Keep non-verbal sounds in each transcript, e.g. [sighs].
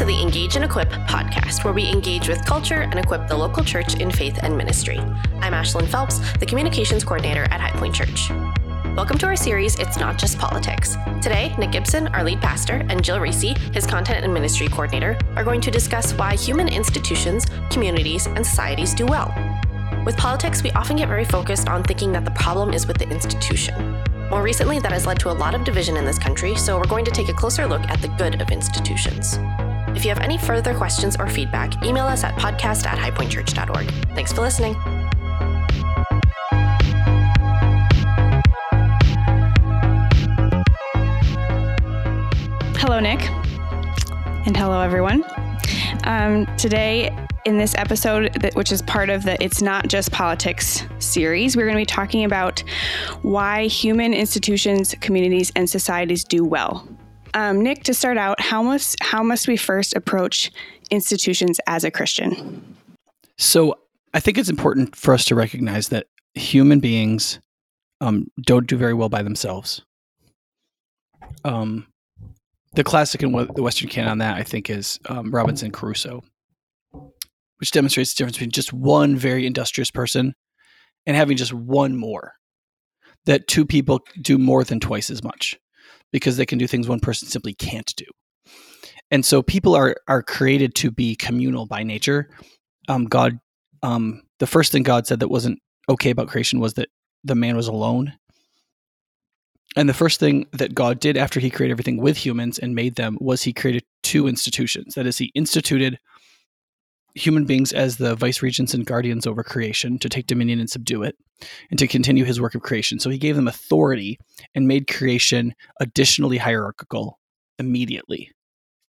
to the Engage and Equip podcast, where we engage with culture and equip the local church in faith and ministry. I'm Ashlyn Phelps, the communications coordinator at High Point Church. Welcome to our series, It's Not Just Politics. Today, Nick Gibson, our lead pastor, and Jill Reese, his content and ministry coordinator, are going to discuss why human institutions, communities, and societies do well. With politics, we often get very focused on thinking that the problem is with the institution. More recently, that has led to a lot of division in this country, so we're going to take a closer look at the good of institutions. If you have any further questions or feedback, email us at podcast at highpointchurch.org. Thanks for listening. Hello, Nick. And hello, everyone. Um, today, in this episode, that, which is part of the It's Not Just Politics series, we're going to be talking about why human institutions, communities, and societies do well. Um, Nick, to start out, how must how must we first approach institutions as a Christian? So, I think it's important for us to recognize that human beings um, don't do very well by themselves. Um, the classic in the Western canon on that, I think, is um, Robinson Crusoe which demonstrates the difference between just one very industrious person and having just one more. That two people do more than twice as much because they can do things one person simply can't do. And so people are are created to be communal by nature. Um, God, um, the first thing God said that wasn't okay about creation was that the man was alone. And the first thing that God did after he created everything with humans and made them was he created two institutions. That is, he instituted human beings as the vice regents and guardians over creation to take dominion and subdue it and to continue his work of creation. So he gave them authority and made creation additionally hierarchical immediately.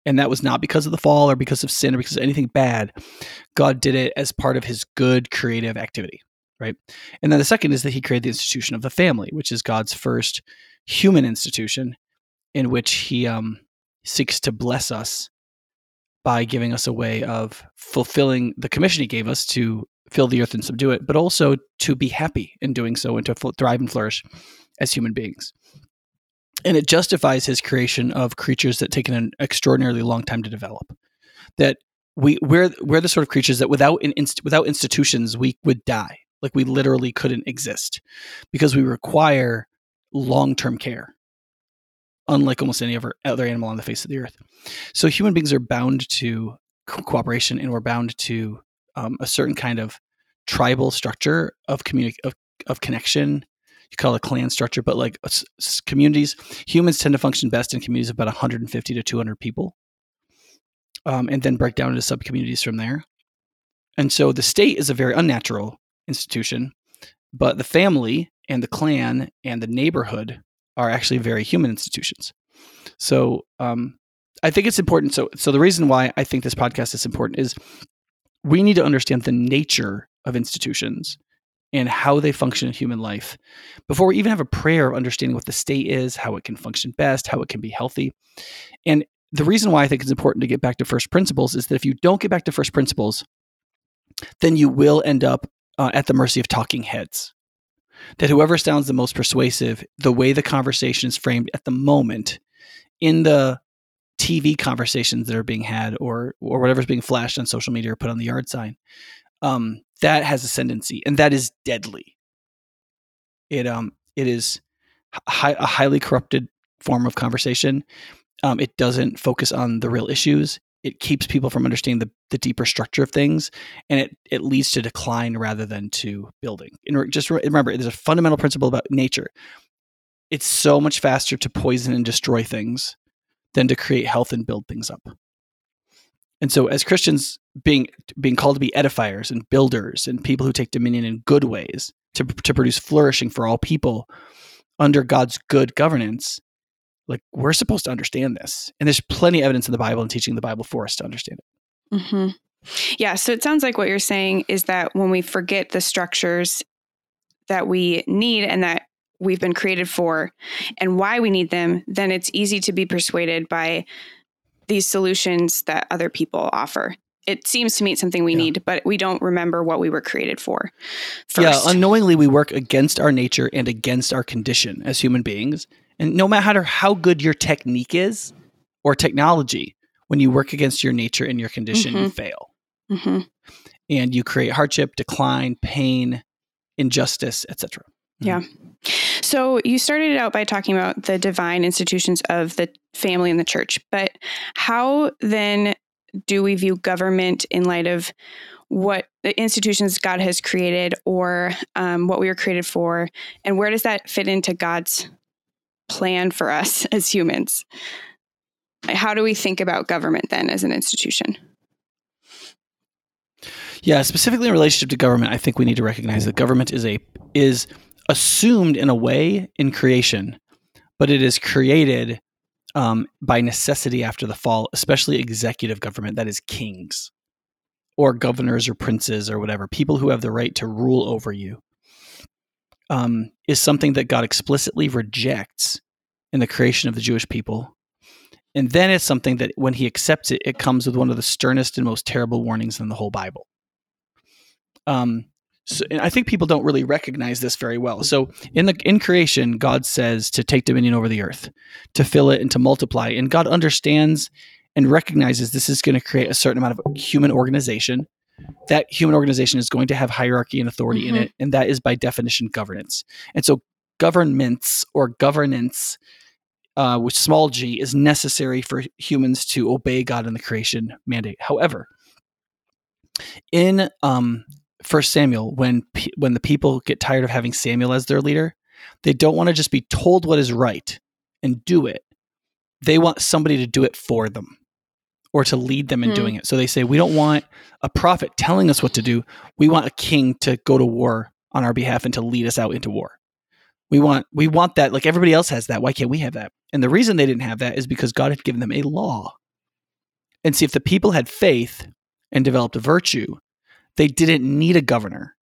And that was not because of the fall or because of sin or because of anything bad. God did it as part of his good creative activity, right? And then the second is that he created the institution of the family, which is God's first human institution in which he um, seeks to bless us by giving us a way of fulfilling the commission he gave us to fill the earth and subdue it, but also to be happy in doing so and to thrive and flourish as human beings. And it justifies his creation of creatures that take an extraordinarily long time to develop. That we we're we're the sort of creatures that without an inst- without institutions we would die. Like we literally couldn't exist because we require long term care unlike almost any other other animal on the face of the earth. So human beings are bound to co- cooperation, and we're bound to um, a certain kind of tribal structure of communi- of, of connection. You call it a clan structure, but like s- communities, humans tend to function best in communities of about 150 to 200 people, um, and then break down into sub communities from there. And so the state is a very unnatural institution, but the family and the clan and the neighborhood are actually very human institutions. So um, I think it's important. So so the reason why I think this podcast is important is we need to understand the nature of institutions and how they function in human life before we even have a prayer of understanding what the state is, how it can function best, how it can be healthy. And the reason why I think it's important to get back to first principles is that if you don't get back to first principles, then you will end up uh, at the mercy of talking heads that whoever sounds the most persuasive, the way the conversation is framed at the moment in the TV conversations that are being had or or whatever's being flashed on social media or put on the yard sign, um, that has ascendancy and that is deadly. It um it is hi- a highly corrupted form of conversation. Um, it doesn't focus on the real issues it keeps people from understanding the, the deeper structure of things and it, it leads to decline rather than to building. And just remember there's a fundamental principle about nature. It's so much faster to poison and destroy things than to create health and build things up. And so as christians being being called to be edifiers and builders and people who take dominion in good ways to, to produce flourishing for all people under god's good governance like we're supposed to understand this and there's plenty of evidence in the bible and teaching the bible for us to understand it mm-hmm. yeah so it sounds like what you're saying is that when we forget the structures that we need and that we've been created for and why we need them then it's easy to be persuaded by these solutions that other people offer it seems to meet something we yeah. need, but we don't remember what we were created for. First. Yeah, unknowingly we work against our nature and against our condition as human beings, and no matter how good your technique is or technology, when you work against your nature and your condition, you fail. hmm And you create hardship, decline, pain, injustice, etc. Yeah. So you started out by talking about the divine institutions of the family and the church, but how then do we view government in light of what the institutions God has created or um, what we were created for? And where does that fit into God's plan for us [laughs] as humans? How do we think about government then as an institution? Yeah, specifically in relationship to government, I think we need to recognize that government is a is assumed in a way in creation, but it is created um, by necessity after the fall, especially executive government, that is kings or governors or princes or whatever, people who have the right to rule over you, um, is something that God explicitly rejects in the creation of the Jewish people. And then it's something that when he accepts it, it comes with one of the sternest and most terrible warnings in the whole Bible. Um, so, and I think people don't really recognize this very well. So in the in creation, God says to take dominion over the earth, to fill it and to multiply. And God understands and recognizes this is going to create a certain amount of human organization. That human organization is going to have hierarchy and authority in Mhm. it, and that is by definition governance. And so governments or governance, uh, with small g, is necessary for humans to obey God in the creation mandate. However, in um, First Samuel, when pe- when the people get tired of having Samuel as their leader, they don't want to just be told what is right and do it. They want somebody to do it for them or to lead them in Hmm. doing it. So they say, we don't want a prophet telling us what to do. We want a king to go to war on our behalf and to lead us out into war. We want we want that like everybody else has that. Why can't we have that? And the reason they didn't have that is because God had given them a law. And see if the people had faith and developed a virtue, they didn't need a governor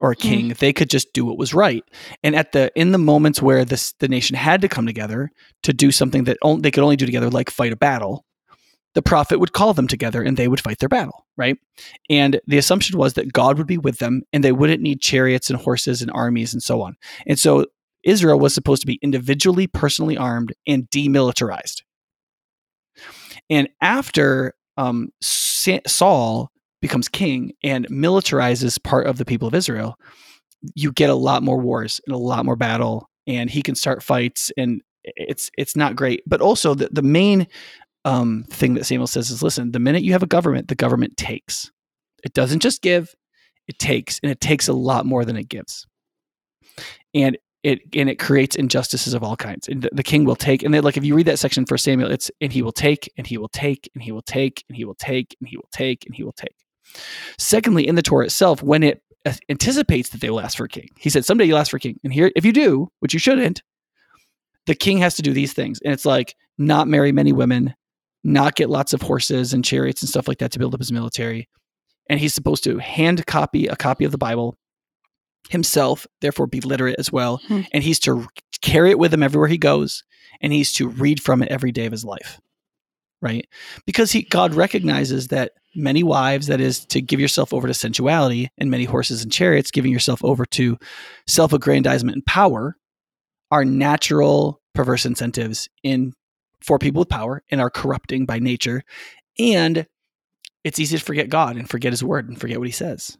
or a king. They could just do what was right. And at the in the moments where this the nation had to come together to do something that on, they could only do together, like fight a battle, the prophet would call them together and they would fight their battle, right? And the assumption was that God would be with them and they wouldn't need chariots and horses and armies and so on. And so Israel was supposed to be individually, personally armed and demilitarized. And after um, Saul becomes king and militarizes part of the people of Israel, you get a lot more wars and a lot more battle, and he can start fights, and it's it's not great. But also the the main um, thing that Samuel says is, listen, the minute you have a government, the government takes. It doesn't just give; it takes, and it takes a lot more than it gives. And it and it creates injustices of all kinds. And the, the king will take, and then like if you read that section for Samuel, it's and he will take, and he will take, and he will take, and he will take, and he will take, and he will take. Secondly, in the Torah itself, when it anticipates that they will ask for a king, he said, "Someday you'll ask for a king." And here, if you do, which you shouldn't, the king has to do these things, and it's like not marry many women, not get lots of horses and chariots and stuff like that to build up his military, and he's supposed to hand copy a copy of the Bible himself, therefore be literate as well, Hmm. and he's to carry it with him everywhere he goes, and he's to read from it every day of his life, right? Because he God recognizes that many wives, that is to give yourself over to sensuality, and many horses and chariots, giving yourself over to self-aggrandizement and power, are natural perverse incentives in for people with power and are corrupting by nature, and it's easy to forget God and forget His word and forget what He says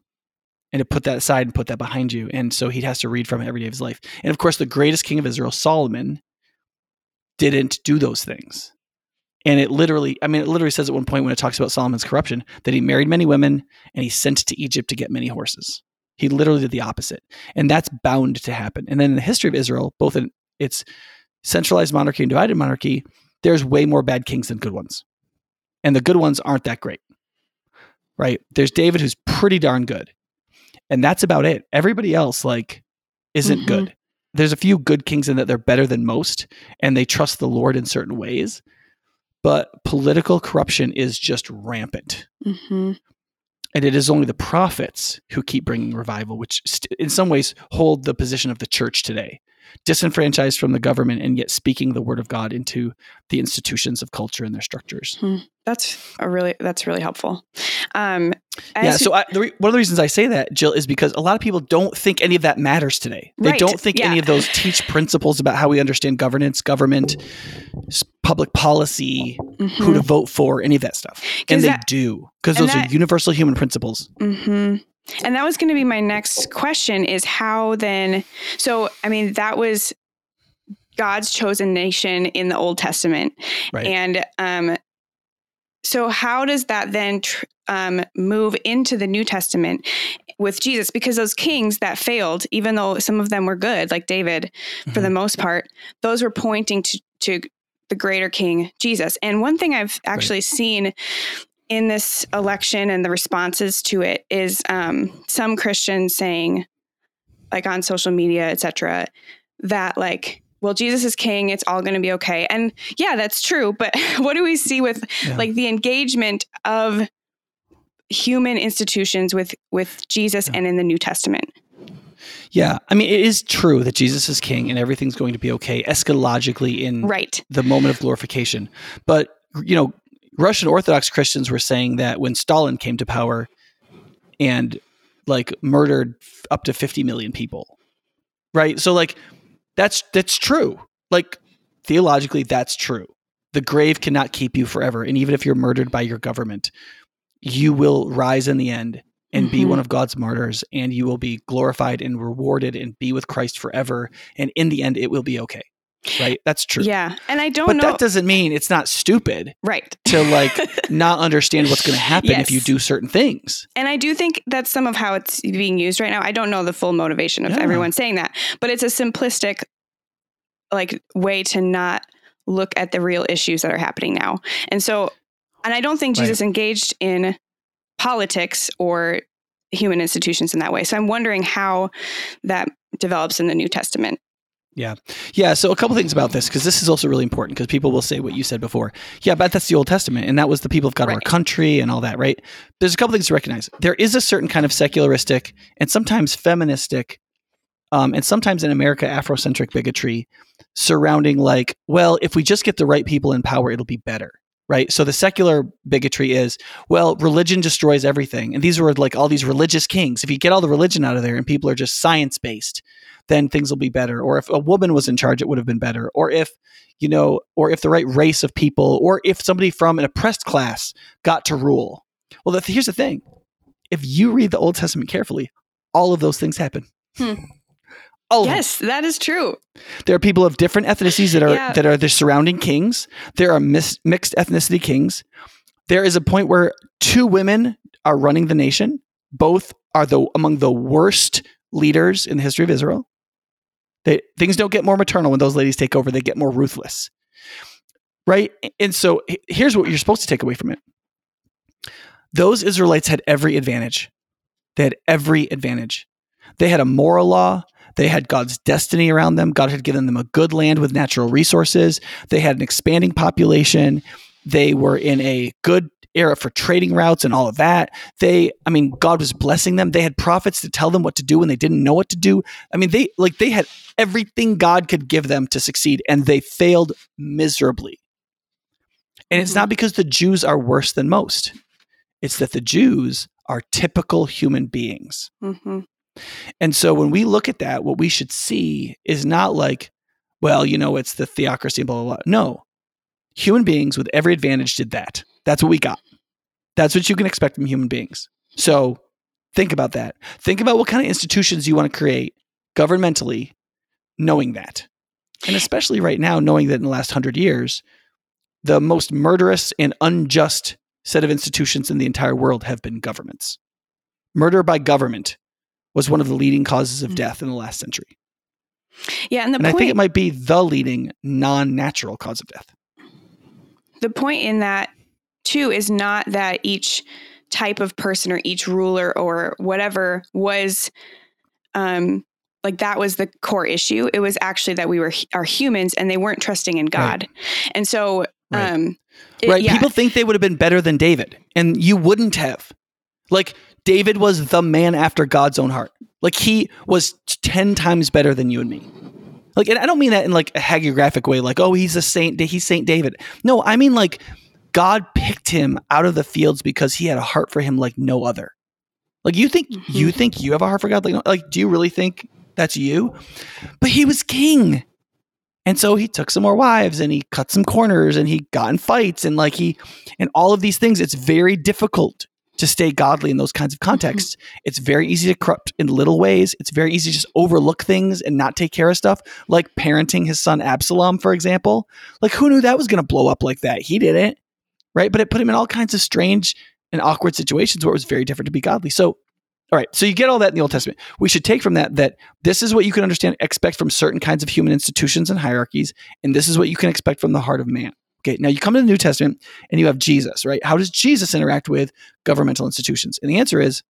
and to put that aside and put that behind you. And so he has to read from it every day of his life. And of course, the greatest king of Israel, Solomon, didn't do those things. And it literally, I mean, it literally says at one point when it talks about Solomon's corruption that he married many women and he sent to Egypt to get many horses. He literally did the opposite. And that's bound to happen. And then in the history of Israel, both in its centralized monarchy and divided monarchy, there's way more bad kings than good ones. And the good ones aren't that great. Right? There's David who's pretty darn good and that's about it. Everybody else like isn't Mhm. good. There's a few good kings in that they're better than most and they trust the Lord in certain ways. But political corruption is just rampant. hmm And it is only the prophets who keep bringing revival, which st- in some ways hold the position of the church today, disenfranchised from the government and yet speaking the word of God into the institutions of culture and their structures. That's a really that's really helpful. Um, yeah. So I, the re- one of the reasons I say that, Jill, is because a lot of people don't think any of that matters today. They Right, don't think any of those teach principles about how we understand governance, government, public policy, who to vote for, any of that stuff. And they that- do because those that- are universal human principles. hmm And that was going to be my next question is how then, so, I mean, that was God's chosen nation in the Old Testament. Right. And um, so, how does that then tr- um, move into the New Testament with Jesus? Because those kings that failed, even though some of them were good, like David, for the most part, those were pointing to, to the greater king, Jesus. And one thing I've actually seen in this election and the responses to it is um, some Christians saying, like on social media, etc., that like, well, Jesus is king, it's all going to be okay. And yeah, that's true. But [laughs] what do we see with Yeah. like the engagement of human institutions with with Jesus Yeah. and in the New Testament? Yeah. I mean, it is true that Jesus is king and everything's going to be okay eschatologically in Right. the moment of glorification. But, you know, Russian Orthodox Christians were saying that when Stalin came to power and like murdered up to 50 million people. Right? So like that's that's true. Like theologically that's true. The grave cannot keep you forever and even if you're murdered by your government, you will rise in the end and be Mhm. one of God's martyrs and you will be glorified and rewarded and be with Christ forever and in the end it will be okay. Right? That's true. Yeah. And I don't But know. that doesn't mean it's not stupid right. to like [laughs] not understand what's going to happen if you do certain things. And I do think that's some of how it's being used right now. I don't know the full motivation of Yeah. everyone saying that, but it's a simplistic like way to not look at the real issues that are happening now. And so and I don't think Right. Jesus engaged in politics or human institutions in that way. So I'm wondering how that develops in the New Testament. Yeah. Yeah. So a couple things about this because this is also really important because people will say what you said before. Yeah, but that's the Old Testament, and that was the people of God of our country and all that, right? There's a couple things to recognize. There is a certain kind of secularistic and sometimes feministic, um, and sometimes in America Afrocentric bigotry surrounding like, well, if we just get the right people in power, it'll be better. Right. So the secular bigotry is, well, religion destroys everything. And these were like all these religious kings. If you get all the religion out of there and people are just science based, then things will be better. Or if a woman was in charge, it would have been better. Or if, you know, or if the right race of people, or if somebody from an oppressed class got to rule. Well, the, here's the thing if you read the Old Testament carefully, all of those things happen. Hmm. [laughs] Of. Yes, that is true. There are people of different ethnicities that are Yeah. that are the surrounding kings. There are mis- mixed ethnicity kings. There is a point where two women are running the nation. Both are the among the worst leaders in the history of Israel. They, things don't get more maternal when those ladies take over; they get more ruthless, right? And so, here's what you're supposed to take away from it: those Israelites had every advantage. They had every advantage. They had a moral law. They had God's destiny around them. God had given them a good land with natural resources. They had an expanding population. They were in a good era for trading routes and all of that. They, I mean, God was blessing them. They had prophets to tell them what to do when they didn't know what to do. I mean, they like they had everything God could give them to succeed, and they failed miserably. And it's not because the Jews are worse than most. It's that the Jews are typical human beings. hmm And so when we look at that, what we should see is not like, well, you know, it's the theocracy, blah, blah, blah. No. Human beings with every advantage did that. That's what we got. That's what you can expect from human beings. So think about that. Think about what kind of institutions you want to create governmentally, knowing that. And especially right now, knowing that in the last hundred years, the most murderous and unjust set of institutions in the entire world have been governments. Murder by government was one of the leading causes of Mm. death in the last century. Yeah, and the And point I think it might be the leading non natural cause of death. The point in that too is not that each type of person or each ruler or whatever was um like that was the core issue it was actually that we were are humans and they weren't trusting in god and so Right. um it- right? yeah, People think they would have been better than David, and you wouldn't have. Like, David was the man after God's own heart. Like, he was 10 times better than you and me. Like, and I don't mean that in like a hagiographic way, like, oh, he's a saint, he's Saint David. No, I mean like, God picked him out of the fields because he had a heart for him like no other. Like you think Mhm. you think you have a heart for God like like do you really think that's you? But he was king. And so he took some more wives and he cut some corners and he got in fights and like he and all of these things it's very difficult to stay godly in those kinds of mm-hmm. contexts. It's very easy to corrupt in little ways. It's very easy to just overlook things and not take care of stuff, like parenting his son Absalom, for example. Like, who knew that was going to blow up like that? He didn't, right? But it put him in all kinds of strange and awkward situations where it was very different to be godly. So, all right, so you get all that in the Old Testament. We should take from that that this is what you can understand, expect from certain kinds of human institutions and hierarchies, and this is what you can expect from the heart of man. Okay, now you come to the New Testament and you have Jesus, right? How does Jesus interact with governmental institutions? And the answer is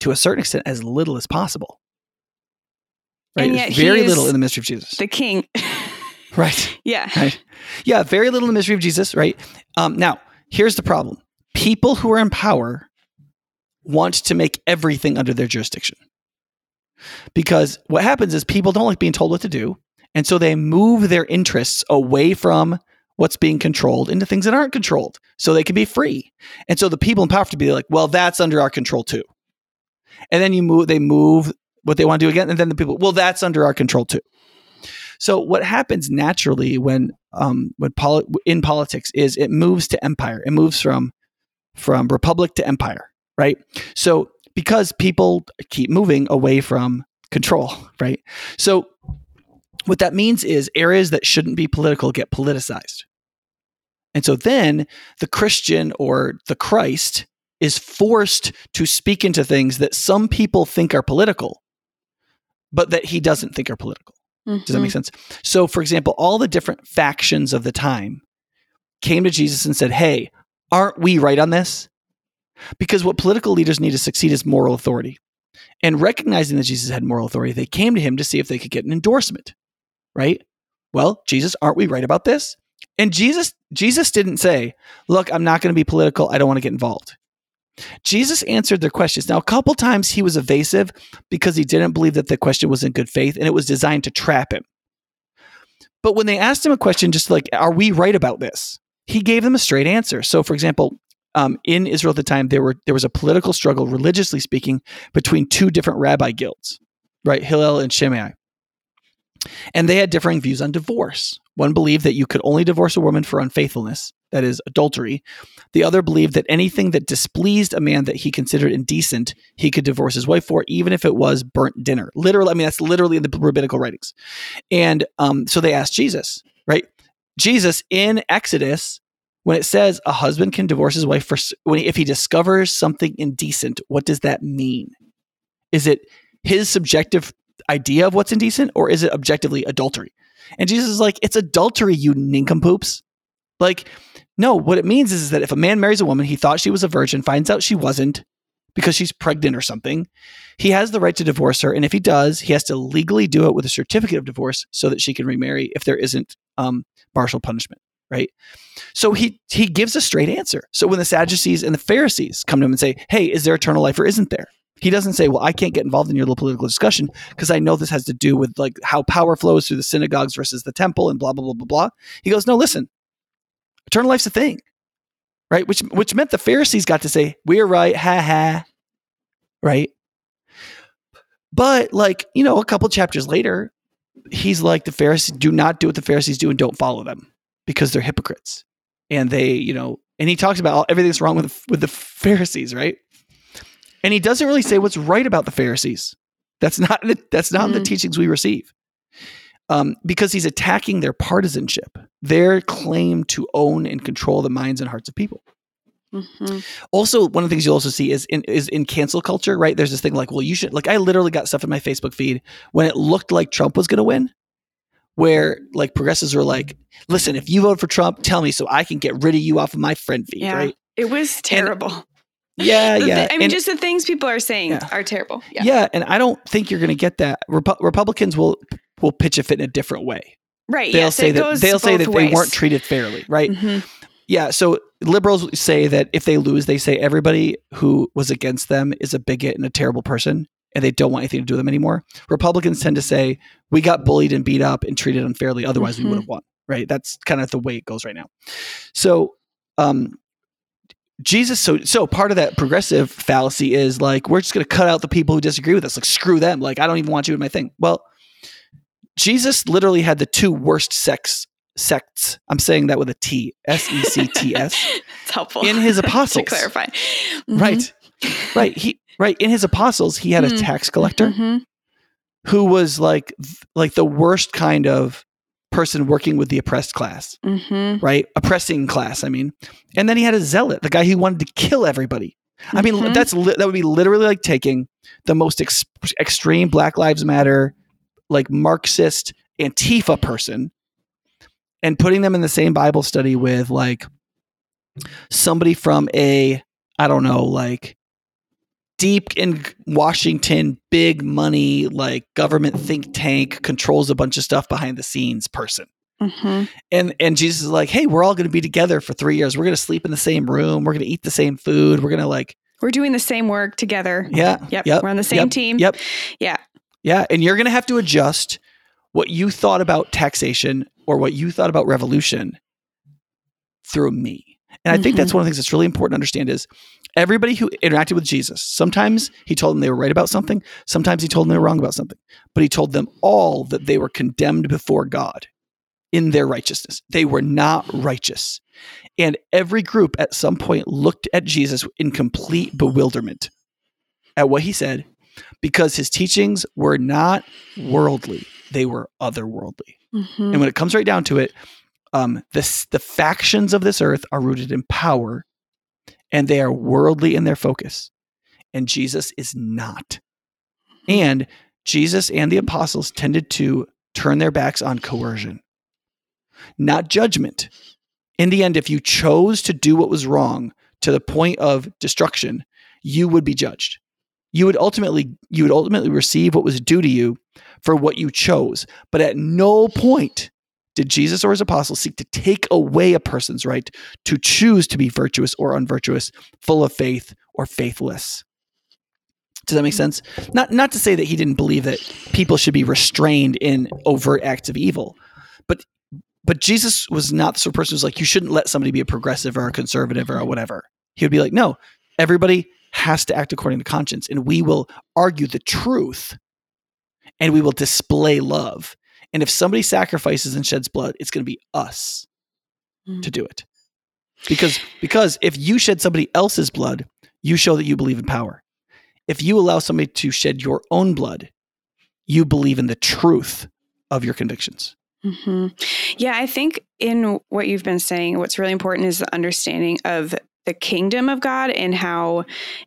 to a certain extent, as little as possible. Right? And yet very little in the mystery of Jesus. The king. [laughs] right. yeah. Right. Yeah, very little in the mystery of Jesus, right? Um, now, here's the problem people who are in power want to make everything under their jurisdiction. Because what happens is people don't like being told what to do. And so they move their interests away from what's being controlled into things that aren't controlled so they can be free. And so the people in power have to be like, well, that's under our control too. And then you move, they move what they want to do again. And then the people, well, that's under our control too. So what happens naturally when um, when poli- in politics is it moves to empire. It moves from from republic to empire, right? So because people keep moving away from control, [laughs] right? So what that means is areas that shouldn't be political get politicized. And so then the Christian or the Christ is forced to speak into things that some people think are political, but that he doesn't think are political. Does that make mm-hmm. sense? So, for example, all the different factions of the time came to Jesus and said, Hey, aren't we right on this? Because what political leaders need to succeed is moral authority. And recognizing that Jesus had moral authority, they came to him to see if they could get an endorsement, right? Well, Jesus, aren't we right about this? And Jesus, Jesus didn't say, Look, I'm not going to be political. I don't want to get involved. Jesus answered their questions. Now, a couple times he was evasive because he didn't believe that the question was in good faith and it was designed to trap him. But when they asked him a question, just like, are we right about this? He gave them a straight answer. So, for example, um, in Israel at the time, there were there was a political struggle, religiously speaking, between two different rabbi guilds, right? Hillel and Shammai. And they had differing views on divorce. One believed that you could only divorce a woman for unfaithfulness, that is, adultery. The other believed that anything that displeased a man that he considered indecent, he could divorce his wife for, even if it was burnt dinner. Literally, I mean, that's literally in the rabbinical writings. And um, so they asked Jesus, right? Jesus in Exodus, when it says a husband can divorce his wife for when he, if he discovers something indecent, what does that mean? Is it his subjective idea of what's indecent, or is it objectively adultery? And Jesus is like, it's adultery, you nincompoops. Like, no, what it means is, that if a man marries a woman, he thought she was a virgin, finds out she wasn't because she's pregnant or something, he has the right to divorce her. And if he does, he has to legally do it with a certificate of divorce so that she can remarry if there isn't um, partial punishment, right? So he he gives a straight answer. So when the Sadducees and the Pharisees come to him and say, "Hey, is there eternal life or isn't there?" He doesn't say, "Well, I can't get involved in your little political discussion because I know this has to do with like how power flows through the synagogues versus the temple and blah blah blah blah blah." He goes, "No, listen. Eternal life's a thing." Right? Which which meant the Pharisees got to say, "We're right." Ha ha. Right? But like, you know, a couple chapters later, he's like the Pharisees do not do what the Pharisees do and don't follow them because they're hypocrites. And they, you know, and he talks about all, everything that's wrong with with the Pharisees, right? And he doesn't really say what's right about the Pharisees. That's not the, that's not the Mhm. teachings we receive. Um, because he's attacking their partisanship, their claim to own and control the minds and hearts of people. Mhm. Also, one of the things you'll also see is in is in cancel culture, right? There's this thing like, well, you should like I literally got stuff in my Facebook feed when it looked like Trump was gonna win, where like progressives were like, listen, if you vote for Trump, tell me so I can get rid of you off of my friend feed, Yeah. right? It was terrible. Yeah, [laughs] yeah. I mean, and, just the things people are saying Yeah. are terrible. Yeah. yeah. and I don't think you're gonna get that. Repu- Republicans will will pitch a fit in a different way. Right. They'll yes, say that they'll say that they weren't treated fairly, right? Mhm. Yeah, so liberals say that if they lose, they say everybody who was against them is a bigot and a terrible person, and they don't want anything to do with them anymore. Republicans tend to say we got bullied and beat up and treated unfairly, otherwise Mhm. we would have won. Right? That's kind of the way it goes right now. So um, Jesus, so so part of that progressive fallacy is like we're just going to cut out the people who disagree with us. Like screw them. Like I don't even want you in my thing. Well, Jesus literally had the two worst sex sects. I'm saying that with a T, S E C T S. [laughs] It's helpful In his [laughs] to apostles. clarify. Right, right. He right in his apostles, he had a Mhm. tax collector hmm who was like like the worst kind of person working with the oppressed class. hmm right? Oppressing class, I mean. And then he had a zealot, the guy who wanted to kill everybody. I mean, Mhm. that's li- that would be literally like taking the most ex- extreme Black Lives Matter, like Marxist Antifa person, and putting them in the same Bible study with like somebody from a I don't know, like deep in Washington, big money, like government think tank controls a bunch of stuff behind the scenes person hmm and and Jesus is like, "Hey, we're all going to be together for 3 years. We're going to sleep in the same room. We're going to eat the same food. We're going to like, We're doing the same work together. yeah. Yep. Yep. We're on the same yep, team. Yep. Yeah. Yeah, and you're going to have to adjust what you thought about taxation or what you thought about revolution through me. And I think that's one of the things that's really important to understand is everybody who interacted with Jesus, sometimes he told them they were right about something, sometimes he told them they were wrong about something, but he told them all that they were condemned before God in their righteousness. They were not righteous. And every group at some point looked at Jesus in complete bewilderment at what he said because his teachings were not worldly, they were otherworldly. hmm And when it comes right down to it, um, this, the factions of this earth are rooted in power and they are worldly in their focus. And Jesus is not. And Jesus and the apostles tended to turn their backs on coercion, not judgment. In the end, if you chose to do what was wrong to the point of destruction, you would be judged. You would ultimately you would ultimately receive what was due to you for what you chose. But at no point did Jesus or his apostles seek to take away a person's right to choose to be virtuous or unvirtuous, full of faith or faithless. Does that make sense? Not not to say that he didn't believe that people should be restrained in overt acts of evil, but but Jesus was not the sort of person who's like, you shouldn't let somebody be a progressive or a conservative or whatever. He would be like, no, everybody has to act according to conscience, and we will argue the truth and we will display love. And if somebody sacrifices and sheds blood, it's going to be us to do it. Because because if you shed somebody else's blood, you show that you believe in power. If you allow somebody to shed your own blood, you believe in the truth of your convictions. hmm Yeah, I think in what you've been saying, what's really important is the understanding of the kingdom of God and how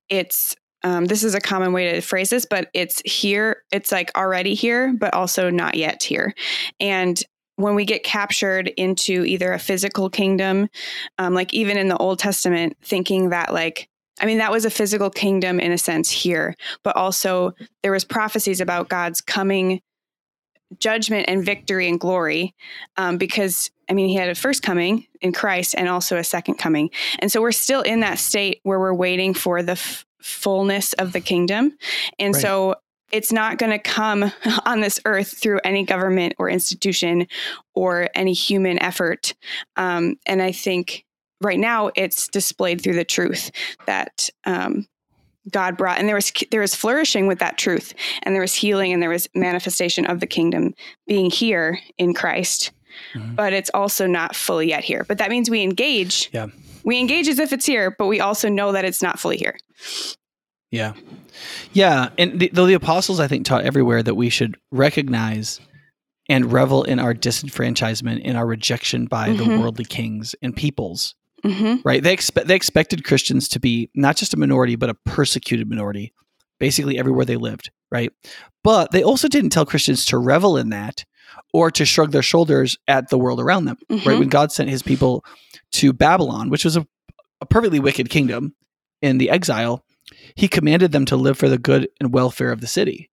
it's. Um, this is a common way to phrase this, but it's here. It's like already here, but also not yet here. And when we get captured into either a physical kingdom, um, like even in the Old Testament, thinking that like I mean, that was a physical kingdom in a sense here, but also there was prophecies about God's coming judgment and victory and glory um, because i mean he had a first coming in christ and also a second coming and so we're still in that state where we're waiting for the f- fullness of the kingdom and Right. so it's not going to come [laughs] on this earth through any government or institution or any human effort um, and i think right now it's displayed through the truth that um, God brought, and there was there was flourishing with that truth, and there was healing, and there was manifestation of the kingdom being here in Christ. Mhm. But it's also not fully yet here. But that means we engage. Yeah. We engage as if it's here, but we also know that it's not fully here. Yeah. Yeah. And the, though the apostles, I think, taught everywhere that we should recognize and revel in our disenfranchisement, in our rejection by the Mhm. worldly kings and peoples, hmm right? They, expect they expected Christians to be not just a minority, but a persecuted minority, basically everywhere they lived, right? But they also didn't tell Christians to revel in that or to shrug their shoulders at the world around them, right? Mhm. When God sent his people to Babylon, which was a, a perfectly wicked kingdom in the exile, he commanded them to live for the good and welfare of the city,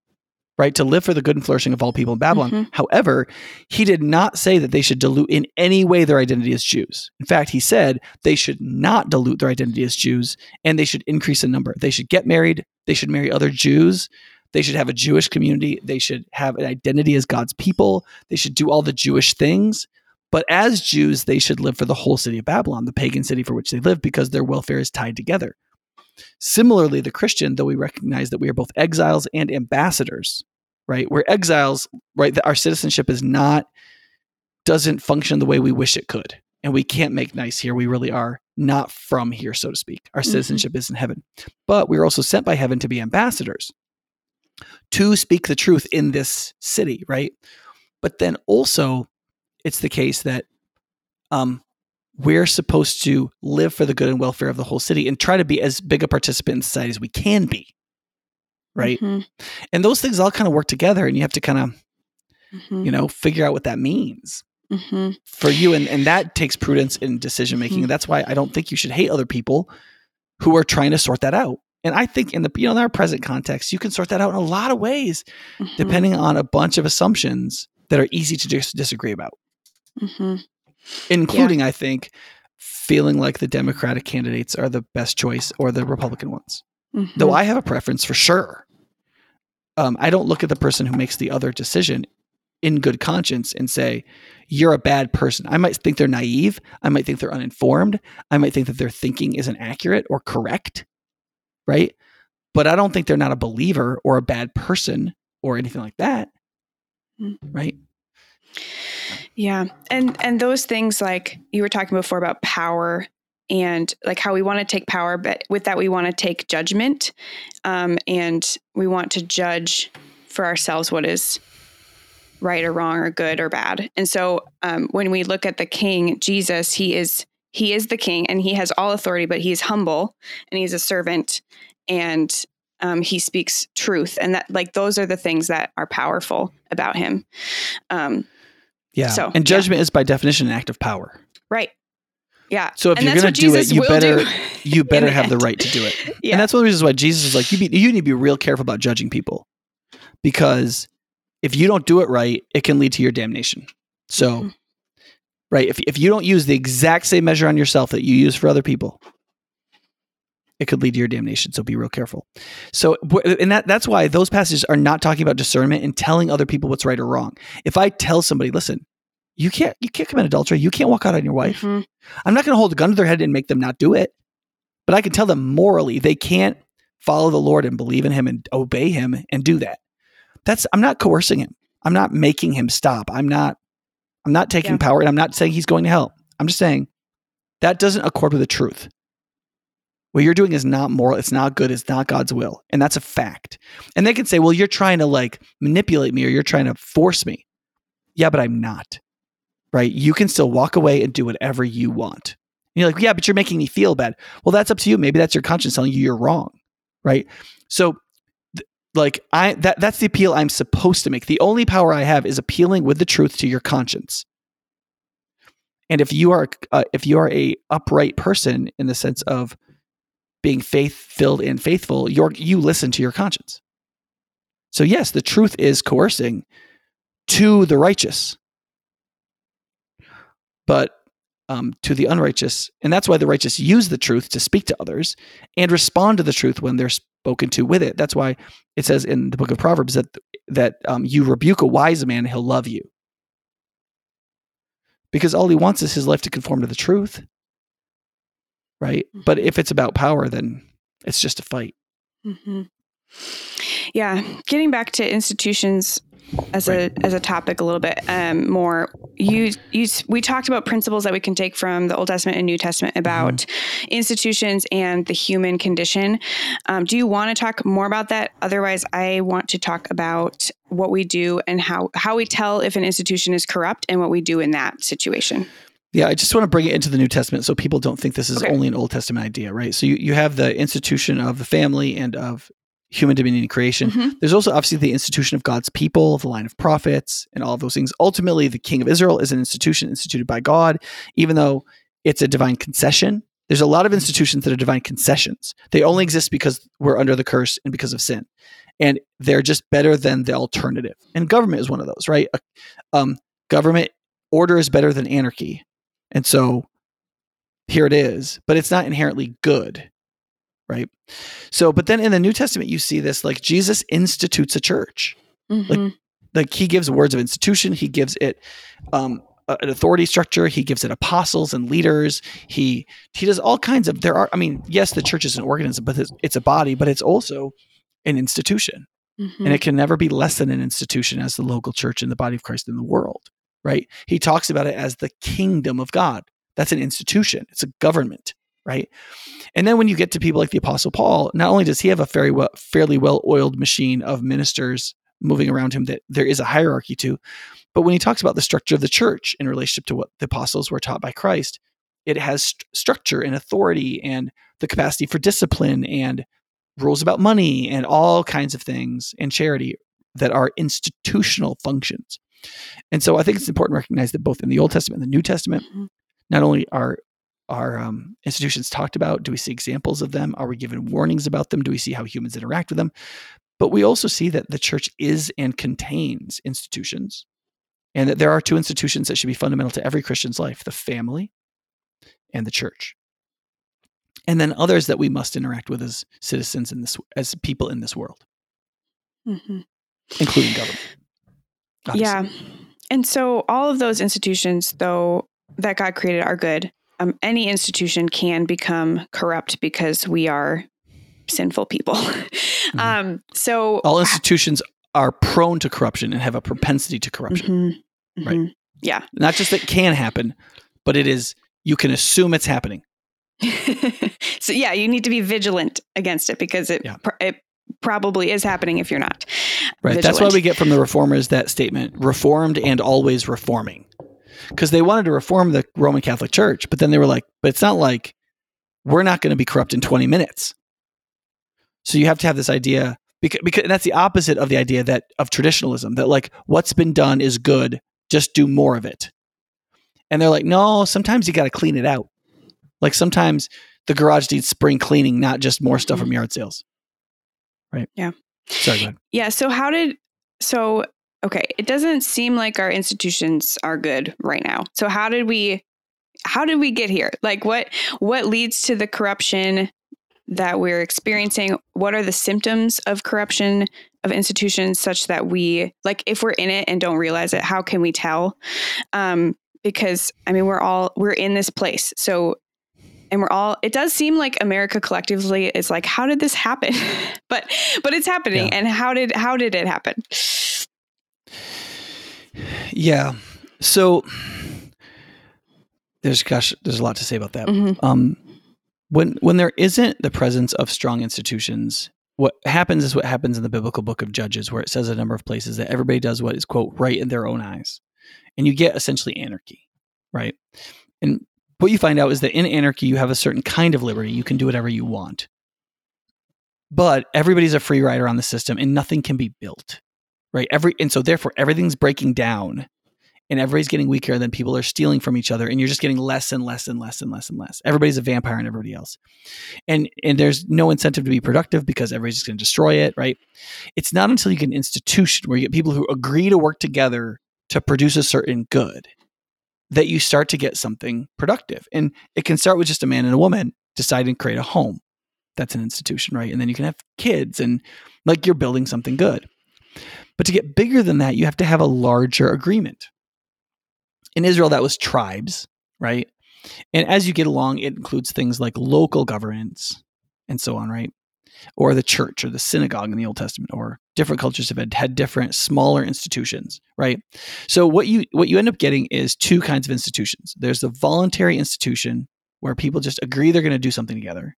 right? To live for the good and flourishing of all people in Babylon. Mhm. However, he did not say that they should dilute in any way their identity as Jews. In fact, he said they should not dilute their identity as Jews and they should increase in number. They should get married, they should marry other Jews. They should have a Jewish community. They should have an identity as God's people. They should do all the Jewish things, But as Jews, they should live for the whole city of Babylon, the pagan city for which they live, because their welfare is tied together. Similarly, the Christian, though we recognize that we are both exiles and ambassadors, right? We're exiles, right? That our citizenship is not, doesn't function the way we wish it could. And we can't make nice here. We really are not from here, so to speak. Our Mhm. citizenship is in heaven. But we are also sent by heaven to be ambassadors, to speak the truth in this city, right? But then also, it's the case that um, we're supposed to live for the good and welfare of the whole city and try to be as big a participant in society as we can be, right? Mhm. And those things all kind of work together, and you have to kind of, Mhm. you know, figure out what that means Mhm. for you, and and that takes prudence in decision making. Mhm. That's why I don't think you should hate other people who are trying to sort that out. And I think in the you know in our present context, you can sort that out in a lot of ways, Mhm. depending on a bunch of assumptions that are easy to dis- disagree about. Mhm. Including I think feeling like the Democratic candidates are the best choice or the Republican ones. Mhm. Though I have a preference for sure. Um, I don't look at the person who makes the other decision in good conscience and say, you're a bad person. I might think they're naive. I might think they're uninformed. I might think that their thinking isn't accurate or correct. Right. But I don't think they're not a believer or a bad person or anything like that. Mm. Right. Yeah. And and those things like you were talking before about power and like how we want to take power, but with that we want to take judgment. Um, and we want to judge for ourselves what is right or wrong or good or bad. And so um, when we look at the king, Jesus, he is he is the king and he has all authority, but he's humble and he's a servant and um, he speaks truth. And that like those are the things that are powerful about him. Um, Yeah. So, and yeah. judgment is by definition an act of power. Right. Yeah. So if And you're going to do it, you better [laughs] you [laughs] better have the end. right to do it. [laughs] Yeah. And that's one of the reasons why Jesus is like you be, you need to be real careful about judging people because if you don't do it right, it can lead to your damnation. So Mhm. right, if if you don't use the exact same measure on yourself that you use for other people, it could lead to your damnation. So be real careful. So and that that's why those passages are not talking about discernment and telling other people what's right or wrong. If I tell somebody, listen, you can't you can't commit adultery, you can't walk out on your wife. Mhm. I'm not going to hold a gun to their head and make them not do it, but I can tell them morally they can't follow the Lord and believe in Him and obey Him and do that. That's I'm not coercing him. I'm not making him stop. I'm not. I'm not taking Yeah. power, and I'm not saying he's going to hell. I'm just saying that doesn't accord with the truth. What you're doing is not moral. It's not good. It's not God's will, and that's a fact. And they can say, "Well, you're trying to like manipulate me, or you're trying to force me." Yeah, but I'm not. Right? You can still walk away and do whatever you want. And you're like, yeah, but you're making me feel bad. Well, that's up to you. Maybe that's your conscience telling you you're wrong. Right? So, like, I that that's the appeal I'm supposed to make. The only power I have is appealing with the truth to your conscience. And if you are uh, if you are a upright person in the sense of being faith filled and faithful, you're you listen to your conscience. So yes, the truth is coercing to the righteous, but um, to the unrighteous, and that's why the righteous use the truth to speak to others and respond to the truth when they're spoken to with it. That's why it says in the book of Proverbs that that um, you rebuke a wise man, he'll love you, because all he wants is his life to conform to the truth, right? But if it's about power, then it's just a fight. hmm Yeah, getting back to institutions as a as a topic a little bit um, more. You you we talked about principles that we can take from the Old Testament and New Testament about institutions and the human condition. Um, do you want to talk more about that? Otherwise, I want to talk about what we do and how how we tell if an institution is corrupt and what we do in that situation. Yeah, I just want to bring it into the New Testament so people don't think this is Okay. only an Old Testament idea, right? So you, you have the institution of the family and of human dominion and creation. Mhm. There's also obviously the institution of God's people, the line of prophets, and all of those things. Ultimately, the king of Israel is an institution instituted by God, even though it's a divine concession. There's a lot of institutions that are divine concessions. They only exist because we're under the curse and because of sin. And they're just better than the alternative. And government is one of those, right? Uh, Um, government order is better than anarchy. And so here it is, but it's not inherently good, right? So, but then in the New Testament, you see this like Jesus institutes a church. Mhm. Like he gives words of institution, he gives it um, an authority structure. He gives it apostles and leaders. He he does all kinds of. There are. I mean, yes, the church is an organism, but it's, it's a body, but it's also an institution, Mhm. and it can never be less than an institution as the local church and the body of Christ in the world. Right? He talks about it as the kingdom of God. That's an institution. It's a government. Right? And then when you get to people like the Apostle Paul, not only does he have a very well, fairly well-oiled machine of ministers moving around him that there is a hierarchy to, but when he talks about the structure of the church in relationship to what the apostles were taught by Christ, it has st- structure and authority and the capacity for discipline and rules about money and all kinds of things and charity that are institutional functions. And so I think it's important to recognize that both in the Old Testament and the New Testament, Mhm. not only are are um, institutions talked about, do we see examples of them? Are we given warnings about them? Do we see how humans interact with them? But we also see that the church is and contains institutions, and that there are two institutions that should be fundamental to every Christian's life the family and the church. And then others that we must interact with as citizens in this, as people in this world, Mhm. including government. Obviously. Yeah. And so all of those institutions, though, that God created are good. Um, any institution can become corrupt because we are sinful people. [laughs] Um, so All institutions are prone to corruption and have a propensity to corruption. Mhm. Right. Mhm. Yeah. Not just that can happen, but it is, you can assume it's happening. [laughs] so yeah, you need to be vigilant against it because it Yeah. it probably is happening if you're not. Right. That's why we get from the reformers that statement reformed and always reforming. Because they wanted to reform the Roman Catholic Church, but then they were like, but it's not like we're not going to be corrupt in 20 minutes. So you have to have this idea because, because and that's the opposite of the idea that of traditionalism that like what's been done is good, just do more of it. And they're like, no, sometimes you got to clean it out. Like sometimes the garage needs spring cleaning, not just more stuff from mm-hmm. yard sales. Right. Yeah. Sorry, go ahead. Yeah. So how did so okay? It doesn't seem like our institutions are good right now. So how did we how did we get here? Like what what leads to the corruption that we're experiencing? What are the symptoms of corruption of institutions such that we like if we're in it and don't realize it, how can we tell? Um because I mean we're all we're in this place. So and we're all it does seem like america collectively is like how did this happen [laughs] but but it's happening Yeah. and how did how did it happen Yeah. So there's gosh, there's a lot to say about that. Mhm. Um, when when there isn't the presence of strong institutions, what happens is what happens in the biblical book of Judges, where it says a number of places that everybody does what is quote right in their own eyes, and you get essentially anarchy, right? And what you find out is that in anarchy, you have a certain kind of liberty; you can do whatever you want, but everybody's a free rider on the system, and nothing can be built, right? Every and so therefore everything's breaking down and everybody's getting weaker and then people are stealing from each other and you're just getting less and less and less and less and less. Everybody's a vampire and everybody else. And and there's no incentive to be productive because everybody's just going to destroy it right? It's not until you get an institution where you get people who agree to work together to produce a certain good that you start to get something productive. And it can start with just a man and a woman deciding to create a home. That's an institution right? And then you can have kids and like you're building something good. But to get bigger than that you have to have a larger agreement. In Israel, that was tribes, right? And as you get along, it includes things like local governance and so on, right? Or the church or the synagogue in the Old Testament, or different cultures have had, had different smaller institutions, right? So what you what you end up getting is two kinds of institutions. There's the voluntary institution where people just agree they're going to do something together,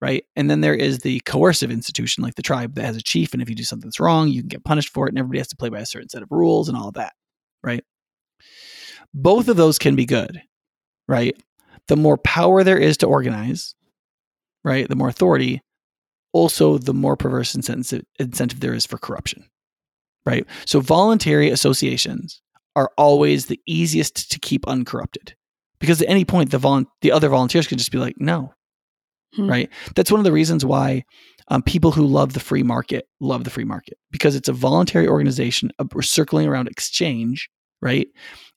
right? And then there is the coercive institution, like the tribe that has a chief, and if you do something that's wrong, you can get punished for it, and everybody has to play by a certain set of rules and all of that, right? both of those can be good, right? The more power there is to organize, right? The more authority, also the more perverse incentive, incentive there is for corruption, right? So voluntary associations are always the easiest to keep uncorrupted because at any point the vol- the other volunteers can just be like, no, Hmm. right? That's one of the reasons why um, people who love the free market love the free market because it's a voluntary organization uh, circling around exchange, right?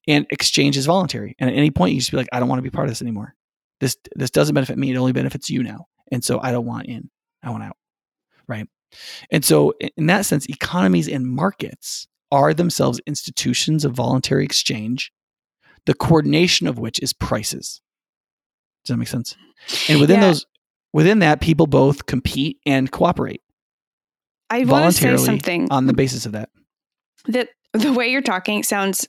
and exchange is voluntary. And at any point, you just be like, I don't want to be part of this anymore. This this doesn't benefit me. It only benefits you now. And so I don't want in. I want out. Right. And so in that sense, economies and markets are themselves institutions of voluntary exchange the coordination of which is prices. Does that make sense? And within Yeah. those, within that, people both compete and cooperate I want to say something on the basis of that. that the way you're talking sounds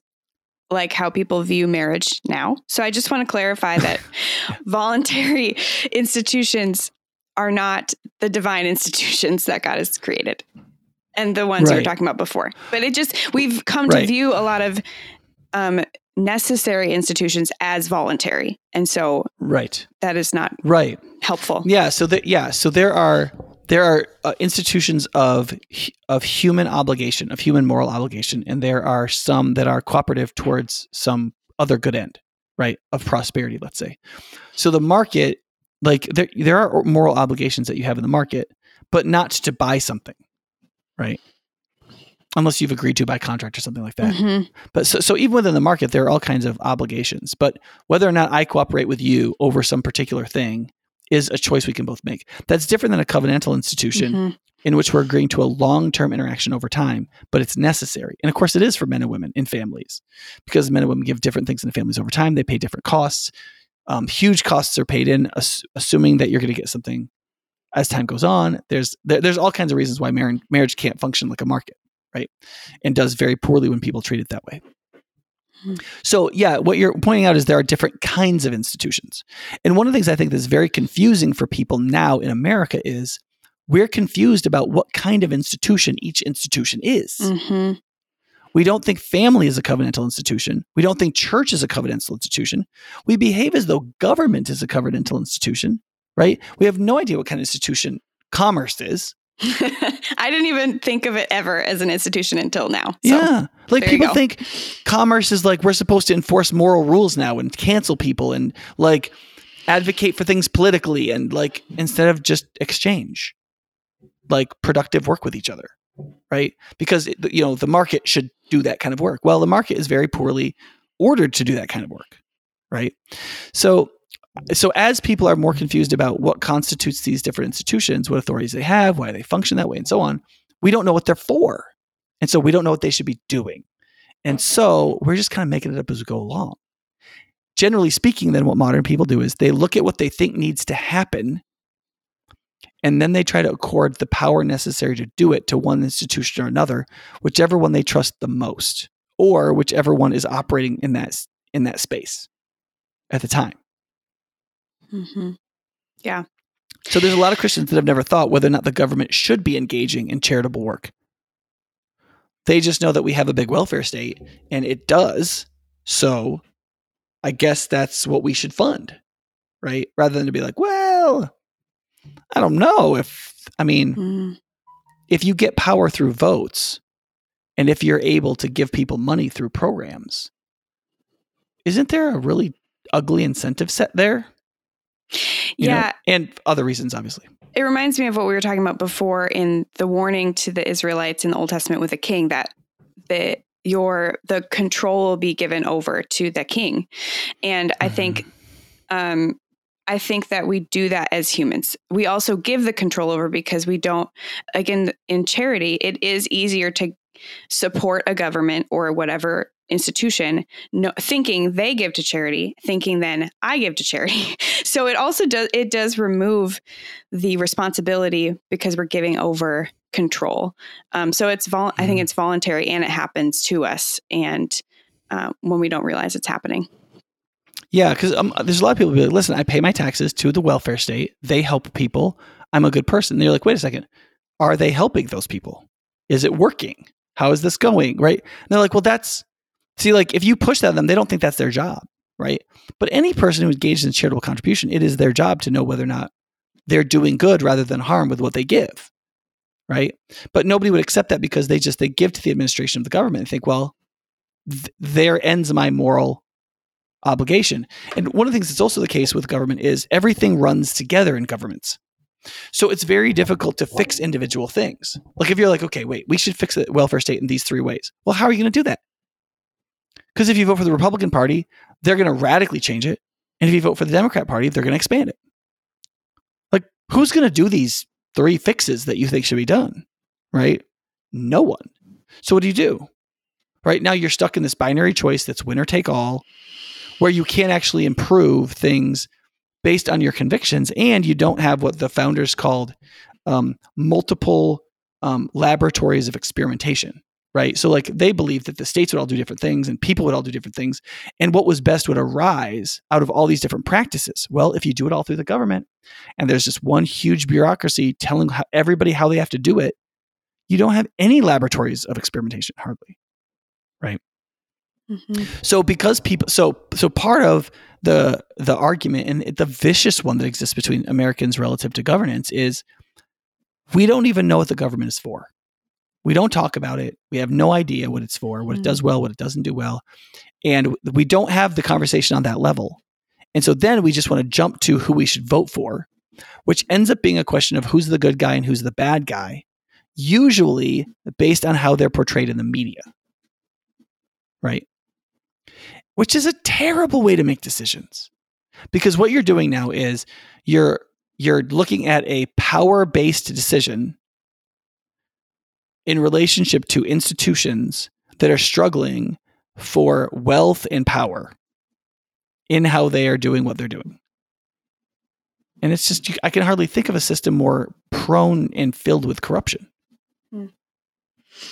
like how people view marriage now. So I just want to clarify that [laughs] voluntary institutions are not the divine [laughs] institutions that God has created and the ones you were talking about before. But it just, we've come to Right. view a lot of um, necessary institutions as voluntary. And so Right. that is not Right. helpful. Yeah. So that yeah. So there are there are uh, institutions of of human obligation, of human moral obligation, and there are some that are cooperative towards some other good end, right? Of prosperity, let's say. So the market, like there there are moral obligations that you have in the market, but not to buy something, right? Unless you've agreed to by contract or something like that. Mhm. But so, so even within the market, there are all kinds of obligations. But whether or not I cooperate with you over some particular thing is a choice we can both make. That's different than a covenantal institution Mhm. in which we're agreeing to a long term interaction over time, but it's necessary. And of course, it is for men and women in families because men and women give different things in the families over time. They pay different costs. Um, huge costs are paid in, ass- assuming that you're going to get something as time goes on. There's there, there's all kinds of reasons why marriage marriage can't function like a market, right? And does very poorly when people treat it that way. Hmm. So yeah, what you're pointing out is there are different kinds of institutions. And one of the things I think that's very confusing for people now in America is we're confused about what kind of institution each institution is. Mhm. We don't think family is a covenantal institution. We don't think church is a covenantal institution. We behave as though government is a covenantal institution, right? We have no idea what kind of institution commerce is. [laughs] I didn't even think of it ever as an institution until now. So. yeah. Like people think commerce is like we're supposed to enforce moral rules now and cancel people and like advocate for things politically and like instead of just exchange like productive work with each other right because you know the market should do that kind of work. Well the market is very poorly ordered to do that kind of work right? So so as people are more confused about what constitutes these different institutions what authorities they have why they function that way and so on we don't know what they're for. And so we don't know what they should be doing. And so we're just kind of making it up as we go along. Generally speaking then what modern people do is they look at what they think needs to happen and then they try to accord the power necessary to do it to one institution or another whichever one they trust the most or whichever one is operating in that in that space at the time Mhm. Yeah. So there's a lot of christians that have never thought whether or not the government should be engaging in charitable work they just know that we have a big welfare state and it does so i guess that's what we should fund right rather than to be like well i don't know if i mean Mm. if you get power through votes and if you're able to give people money through programs isn't there a really ugly incentive set there You know? Yeah, and other reasons obviously it reminds me of what we were talking about before in the warning to the Israelites in the Old Testament with the king that the your the control will be given over to the king. And I think um I think that we do that as humans. We also give the control over because we don't again in charity it is easier to support a government or whatever institution no, thinking they give to charity thinking then i give to charity [laughs] so it also does it does remove the responsibility because we're giving over control um, so it's vol- i think Mhm. it's voluntary and it happens to us and uh, when we don't realize it's happening yeah because um, there's a lot of people who be like listen i pay my taxes to the welfare state. They help people. I'm a good person. And they're like wait a second. Are they helping those people? Is it working? How is this going? Right? And they're like well that's see like if you push that on them they don't think that's their job right? But any person who engages in charitable contribution it is their job to know whether or not they're doing good rather than harm with what they give right? But nobody would accept that because they just they give to the administration of the government and think well th- there ends my moral obligation. And one of the things that's also the case with government is everything runs together in governments. So it's very difficult to fix individual things. Like if you're like okay wait we should fix the welfare state in these three ways. Well how are you going to do that? Because if you vote for the republican party they're going to radically change it. And if you vote for the democrat party they're going to expand it. Like who's going to do these three fixes that you think should be done right? No one. So what do you do? Right now you're stuck in this binary choice that's winner take all where you can't actually improve things based on your convictions and you don't have what the founders called um, multiple um, laboratories of experimentation right? So like they believed that the states would all do different things and people would all do different things. And what was best would arise out of all these different practices. Well if you do it all through the government and there's just one huge bureaucracy telling everybody how they have to do it you don't have any laboratories of experimentation hardly right mm-hmm. so because people so so part of the the argument and the vicious one that exists between americans relative to governance is we don't even know what the government is for we don't talk about it we have no idea what it's for what mm-hmm. it does mm. well what it doesn't do well and we don't have the conversation on that level and so then we just want to jump to who we should vote for which ends up being a question of who's the good guy and who's the bad guy usually based on how they're portrayed in the media. Right? Which is a terrible way to make decisions. Because what you're doing now is you're you're looking at a power-based decision in relationship to institutions that are struggling for wealth and power in how they are doing what they're doing. And it's just, I can hardly think of a system more prone and filled with corruption.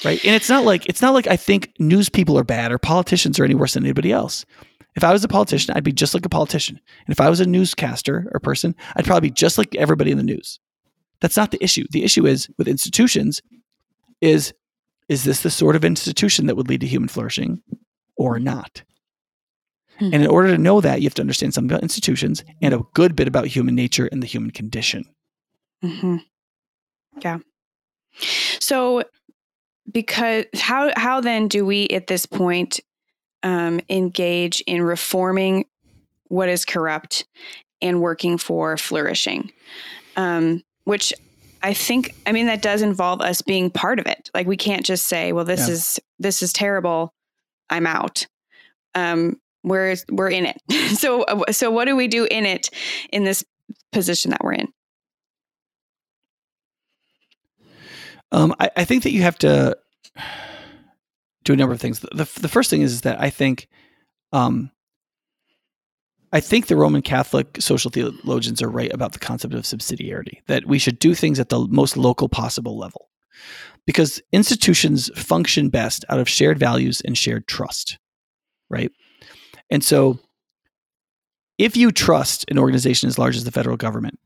Right. And it's not like it's not like I think news people are bad or politicians are any worse than anybody else. If I was a politician, I'd be just like a politician. And if I was a newscaster or person, I'd probably be just like everybody in the news. That's not the issue. The issue is with institutions is is this the sort of institution that would lead to human flourishing or not? Hmm. And in order to know that, you have to understand something about institutions and a good bit about human nature and the human condition. Mm-hmm. Yeah. So, because how how then do we at this point um, engage in reforming what is corrupt and working for flourishing? Um, which I think, I mean, that does involve us being part of it. Like we can't just say, "Well, this yeah. is this is terrible. I'm out." Um, we're we're in it. [laughs] so so what do we do in it in this position that we're in? Um, I, I, think that you have to do a number of things. The, the, first thing is, is, that I think, um, I think the Roman Catholic social theologians are right about the concept of subsidiarity, that we should do things at the most local possible level. Because institutions function best out of shared values and shared trust, right? And so, if you trust an organization as large as the federal government,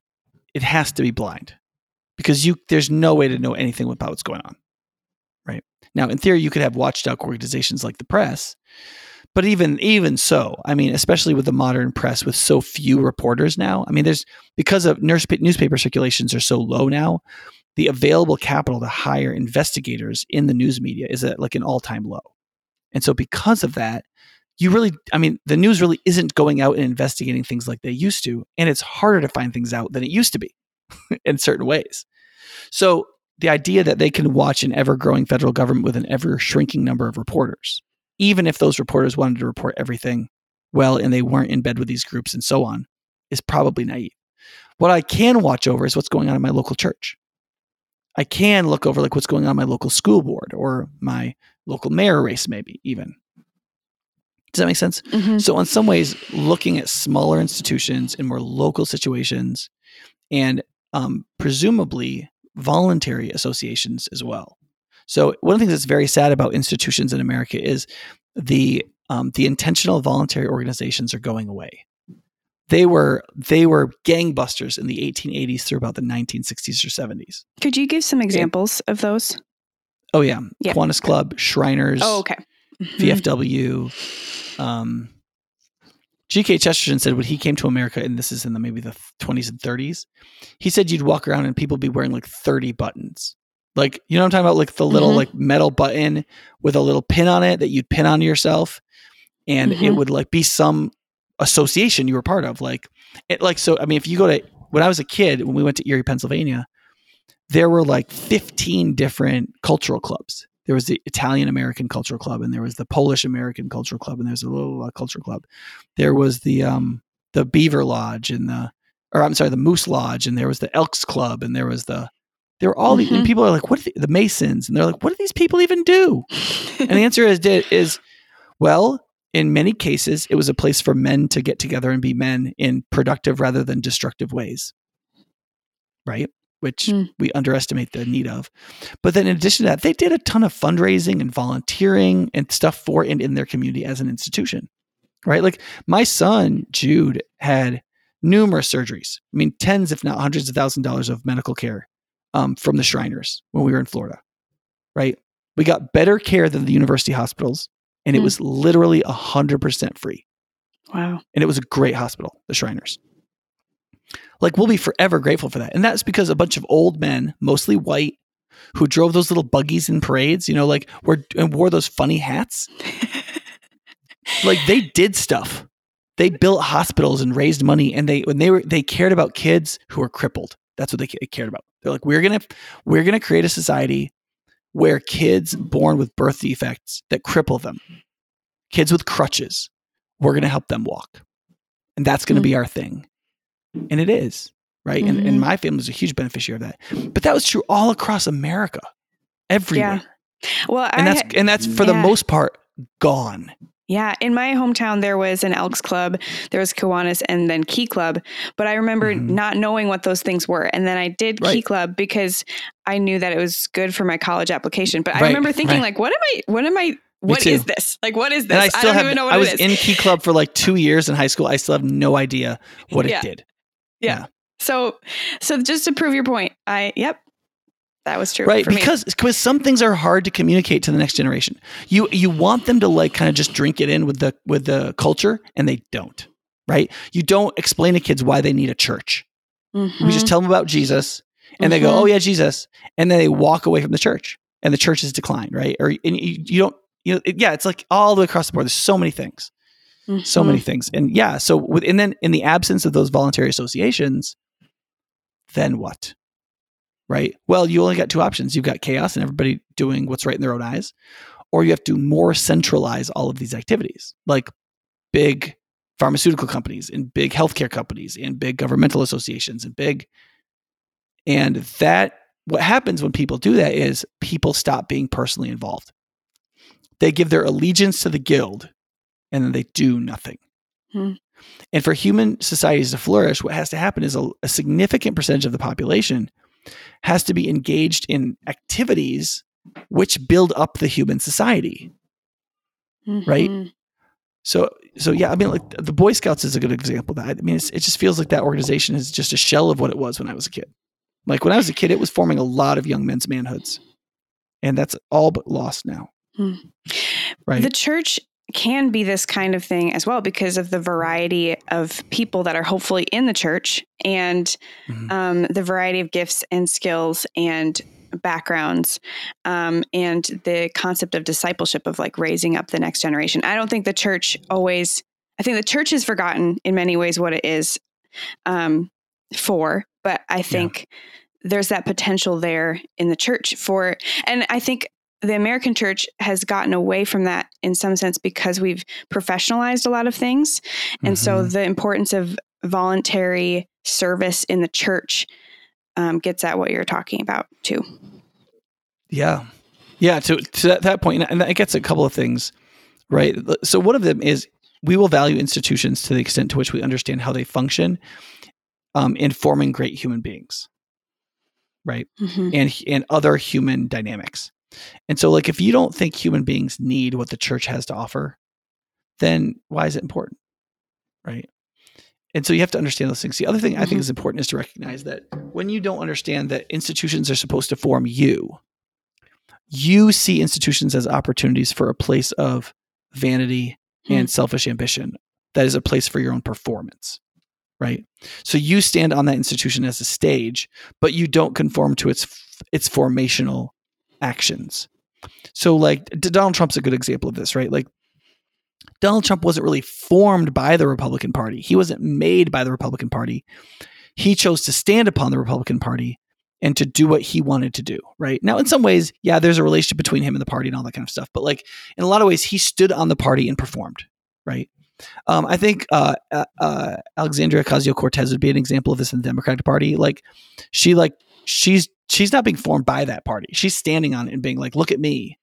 it has to be blind because you there's no way to know anything about what's going on. Right. Now, in theory, you could have watchdog organizations like the press, but even even so, I mean, especially with the modern press with so few reporters now, I mean, there's because of newspaper circulations are so low now, the available capital to hire investigators in the news media is at like an all-time low. And so because of that, you really I mean, the news really isn't going out and investigating things like they used to, and it's harder to find things out than it used to be. [laughs] in certain ways. So the idea that they can watch an ever growing federal government with an ever shrinking number of reporters, even if those reporters wanted to report everything well and they weren't in bed with these groups and so on, is probably naive. What I can watch over is what's going on in my local church. I can look over like what's going on in my local school board or my local mayor race, maybe even. Does that make sense? Mm-hmm. So, in some ways, looking at smaller institutions in more local situations and um, presumably voluntary associations as well. So one of the things that's very sad about institutions in America is the um, the intentional voluntary organizations are going away. They were they were gangbusters in the 1880s through about the 1960s or 70s. Could you give some examples of those? Oh yeah, yeah. Kiwanis Club, Shriners. Oh okay. [laughs] VFW, um, G.K. Chesterton said when he came to America, and this is in the maybe the 20s and 30s, he said you'd walk around and people be wearing like 30 buttons. Like, you know I'm talking about? Like the little mm-hmm. like metal button with a little pin on it that you'd pin on yourself. And mm-hmm. it would like be some association you were part of. Like it like so I mean if you go to when I was a kid, when we went to Erie, Pennsylvania, there were like 15 different cultural clubs there was the Italian American Cultural Club, and there was the Polish American Cultural Club, and there's a little uh, cultural club. There was the um, the Beaver Lodge and the, or I'm sorry, the Moose Lodge, and there was the Elks Club, and there was the, there were all mm-hmm. the people are like, what the, the, Masons, and they're like, what do these people even do? and the [laughs] answer is is, well, in many cases, it was a place for men to get together and be men in productive rather than destructive ways. Right? Which Hmm. we underestimate the need of. But then, in addition to that, they did a ton of fundraising and volunteering and stuff for and in their community as an institution. Right? Like my son, Jude, had numerous surgeries. I mean, tens, if not hundreds of thousands of dollars of medical care um, from the Shriners when we were in Florida. Right? We got better care than the university hospitals, and it Hmm. was literally 100% free. Wow. And it was a great hospital, the Shriners. Like, we'll be forever grateful for that. And that's because a bunch of old men, mostly white, who drove those little buggies in parades, you know, like, were, and wore those funny hats. [laughs] like, they did stuff. They built hospitals and raised money, and they, when they were, they cared about kids who were crippled. That's what they cared about. They're like, we're going to, we're going to create a society where kids born with birth defects that cripple them, kids with crutches, we're going to help them walk. And that's going to be hmm. our thing. And it is, right? And, and Mhm. my family was a huge beneficiary of that. But that was true all across America, everywhere. Well, And I, that's and that's for the most part gone. Yeah, in my hometown there was an Elks Club, there was Kiwanis, and then Key Club. But I remember Mhm. not knowing what those things were, and then I did Key Club because I knew that it was good for my college application. But I remember thinking, right. like, what am I? What am I? What is this? Like, what is this? I still don't have even know what I was in Key Club for like 2 years in high school. I still have no idea [laughs] what Yeah. it did. So, so just to prove your point, I yep, that was true. right for me. because because some things are hard to communicate to the next generation. You you want them to like kind of just drink it in with the with the culture and they don't right? You don't explain to kids why they need a church. We Mhm. just tell them about jesus and they go oh yeah jesus and then they walk away from the church and the church has declined right? Or and you, you don't you know it- yeah it's like all the way across the board there's so many things so Mhm. many things. And yeah so with and then in the absence of those voluntary associations then what? Right? Well you only got two options. You've got chaos and everybody doing what's right in their own eyes or you have to more centralize all of these activities. Like big pharmaceutical companies and big healthcare companies and big governmental associations and big and that what happens when people do that is people stop being personally involved. They give their allegiance to the guild and then they do nothing Hmm. and for human societies to flourish what has to happen is a, a significant percentage of the population has to be engaged in activities which build up the human society right? Mhm. so so yeah i mean like the boy scouts is a good example of that i mean it's, it just feels like that organization is just a shell of what it was when i was a kid like when i was a kid it was forming a lot of young men's manhoods and that's all but lost now Hmm. right The church can be this kind of thing as well because of the variety of people that are hopefully in the church and Mhm. um, the variety of gifts and skills and backgrounds um, and the concept of discipleship of like raising up the next generation. I don't think the church always, I think the church has forgotten in many ways what it is um, for, but I think there's that potential there in the church for, and I think the American church has gotten away from that in some sense because we've professionalized a lot of things. And so Mhm. the importance of voluntary service in the church um, gets at what you're talking about too. Yeah. Yeah. To, to that, that point, and that gets a couple of things, right? So, one of them is we will value institutions to the extent to which we understand how they function um, in forming great human beings, right? Mhm. And, and other human dynamics. And so, like, if you don't think human beings need what the church has to offer, then why is it important? Right. And so you have to understand those things. The other thing I think Mhm. is important is to recognize that when you don't understand that institutions are supposed to form you, you see institutions as opportunities for a place of vanity and selfish ambition that is a place for your own performance right so you stand on that institution as a stage but you don't conform to its its formational actions. So like donald trump's a good example of this right? Like donald trump wasn't really formed by the republican party. He wasn't made by the republican party. He chose to stand upon the republican party and to do what he wanted to do right? Now in some ways yeah there's a relationship between him and the party and all that kind of stuff but like in a lot of ways he stood on the party and performed right? Um, i think uh, uh, uh, alexandria ocasio-cortez would be an example of this in the democratic party. Like she like she's she's not being formed by that party. She's standing on it and being like look at me.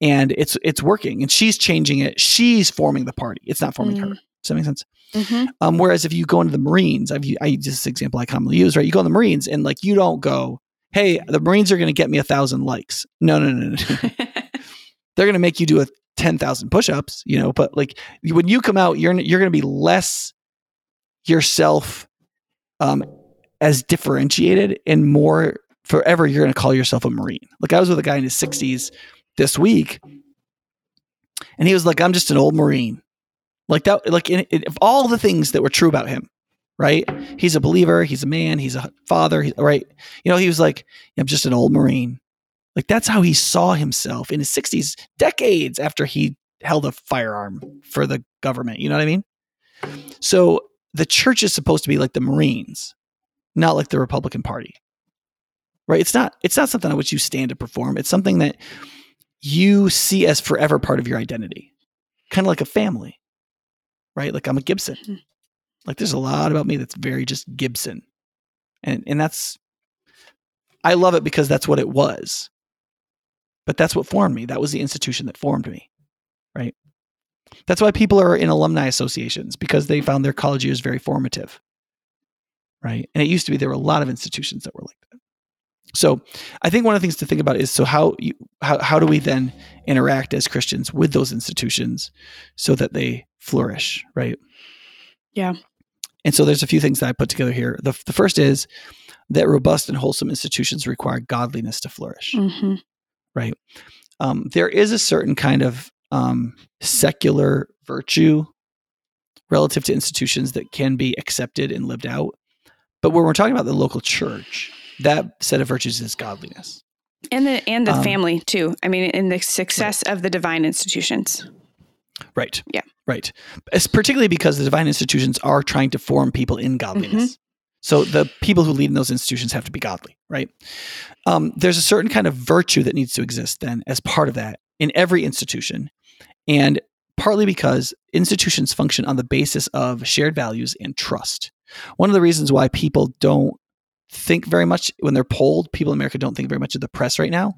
And it's it's working and she's changing it. She's forming the party. It's not forming her. Mm. does that make sense? Hmm um, whereas if you go into the marines i've i use this example i commonly use right? You go in the marines and like you don't go hey the marines are going to get me a thousand likes. No no no no [laughs] they're going to make you do a 10,000 push-ups, you know, but like when you come out, you're you're going to be less yourself um as differentiated and more forever you're going to call yourself a marine. Like I was with a guy in his 60s this week and he was like I'm just an old marine. Like that like in, in, all the things that were true about him, right? He's a believer, he's a man, he's a father, he's right. You know, he was like I'm just an old marine. Like that's how he saw himself in his 60s, decades after he held a firearm for the government. You know what I mean? So the church is supposed to be like the Marines, not like the Republican Party. Right? It's not it's not something on which you stand to perform. It's something that you see as forever part of your identity. Kind of like a family. Right? Like I'm a Gibson. Mhm. Like there's a lot about me that's very just Gibson. And and that's I love it because that's what it was but that's what formed me. That was the institution that formed me, right? That's why people are in alumni associations because they found their college years very formative, right? And it used to be there were a lot of institutions that were like that. So I think one of the things to think about is so how you how how do we then interact as Christians with those institutions so that they flourish, right? Yeah. And so there's a few things that I put together here. The the first is that robust and wholesome institutions require godliness to flourish hmm right? Um, there is a certain kind of um, secular virtue relative to institutions that can be accepted and lived out. But when we're talking about the local church, that set of virtues is godliness. And the and the Um, family too. I mean, in the success of the divine institutions. Right. Yeah. Right. It's particularly because the divine institutions are trying to form people in godliness. So the people who lead in those institutions have to be godly, right? Um, there's a certain kind of virtue that needs to exist then as part of that in every institution. And partly because institutions function on the basis of shared values and trust. One of the reasons why people don't think very much when they're polled, people in America don't think very much of the press right now.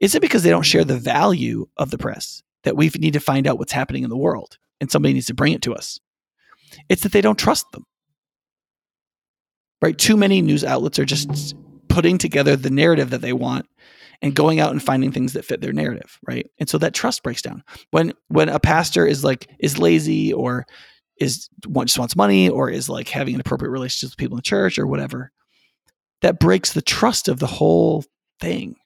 Is it because they don't share the value of the press that we need to find out what's happening in the world and somebody needs to bring it to us? It's that they don't trust them. Right? Too many news outlets are just putting together the narrative that they want and going out and finding things that fit their narrative, right? And so that trust breaks down. When when a pastor is like is lazy or is want- just wants money or is like having an appropriate relationship with people in the church or whatever, that breaks the trust of the whole thing.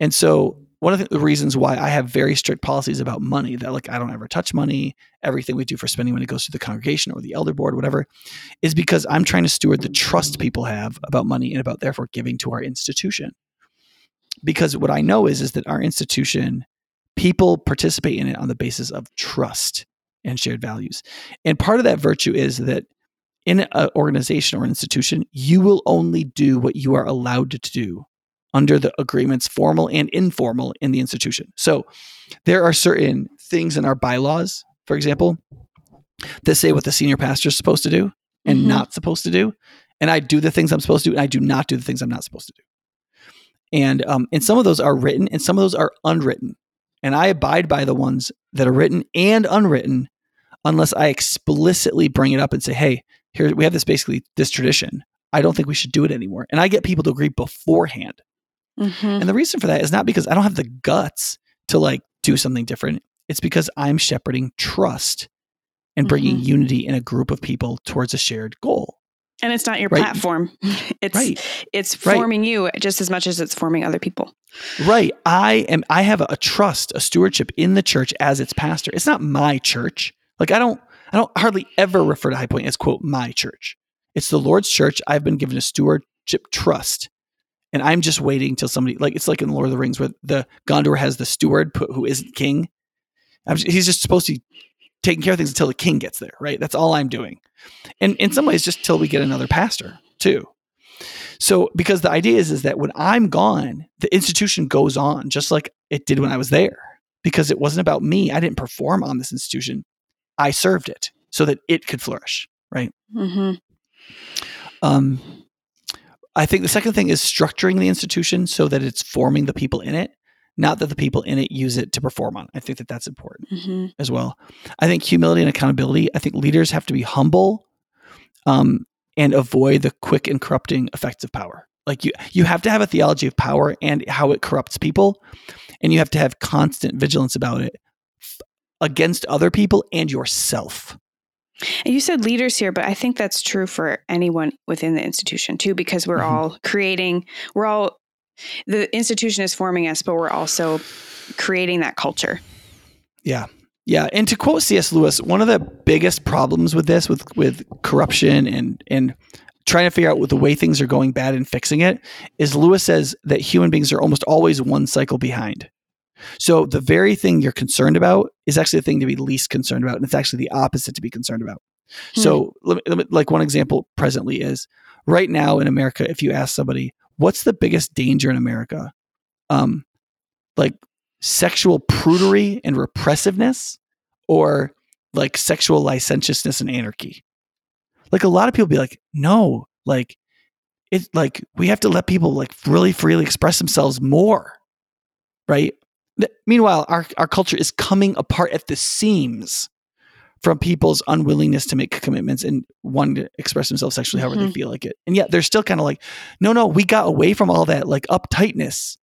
And so one of the reasons why I have very strict policies about money that like I don't ever touch money, everything we do for spending money goes to the congregation or the elder board, whatever, is because I'm trying to steward the trust people have about money and about therefore giving to our institution. Because what I know is is that our institution, people participate in it on the basis of trust and shared values. And part of that virtue is that in an organization or an institution, you will only do what you are allowed to do under the agreements, formal and informal, in the institution. So there are certain things in our bylaws, for example, that say what the senior pastor is supposed to do and Mhm. not supposed to do. And I do the things I'm supposed to do, and I do not do the things I'm not supposed to do. And um, and some of those are written, and some of those are unwritten. And I abide by the ones that are written and unwritten, unless I explicitly bring it up and say, "Hey, here we have this basically this tradition. I don't think we should do it anymore." And I get people to agree beforehand. Mhm. And the reason for that is not because I don't have the guts to like do something different. It's because I'm shepherding trust and bringing unity in a group of people towards a shared goal. And it's not your Right. platform. [laughs] It's Right. it's Right. forming you just as much as it's forming other people. Right. I am I have a, a trust, a stewardship in the church as its pastor. It's not my church. Like I don't I don't hardly ever refer to High Point as quote my church. It's the Lord's church. I've been given a stewardship trust. And I'm just waiting till somebody like it's like in Lord of the Rings where the Gondor has the steward who isn't king. I'm, j- he's just supposed to taking care of things until the king gets there, right? That's all I'm doing. And in some ways, just till we get another pastor too. So because the idea is is that when I'm gone, the institution goes on just like it did when I was there. Because it wasn't about me. I didn't perform on this institution. I served it so that it could flourish, right? hmm Um, I think the second thing is structuring the institution so that it's forming the people in it, not that the people in it use it to perform on. I think that that's important hmm as well. I think humility and accountability. I think leaders have to be humble, um, and avoid the quick and corrupting effects of power. Like you, you have to have a theology of power and how it corrupts people, and you have to have constant vigilance about it against other people and yourself. And you said leaders here, but I think that's true for anyone within the institution too, because we're Mhm. all creating, we're all, the institution is forming us, but we're also creating that culture. Yeah. Yeah. And to quote C.S. Lewis, one of the biggest problems with this, with with corruption and and trying to figure out the way things are going bad and fixing it, is Lewis says that human beings are almost always one cycle behind. So the very thing you're concerned about is actually the thing to be least concerned about. And it's actually the opposite to be concerned about. So let me, let me- like one example presently is right now in America, if you ask somebody, what's the biggest danger in America? Um, like sexual prudery and repressiveness or like sexual licentiousness and anarchy. Like a lot of people be like, no, like it's like we have to let people like really freely express themselves more. Right? Meanwhile, our, our culture is coming apart at the seams from people's unwillingness to make commitments and wanting to express themselves sexually however they Mhm. feel like it. And yet they're still kind of like, no, no, we got away from all that like uptightness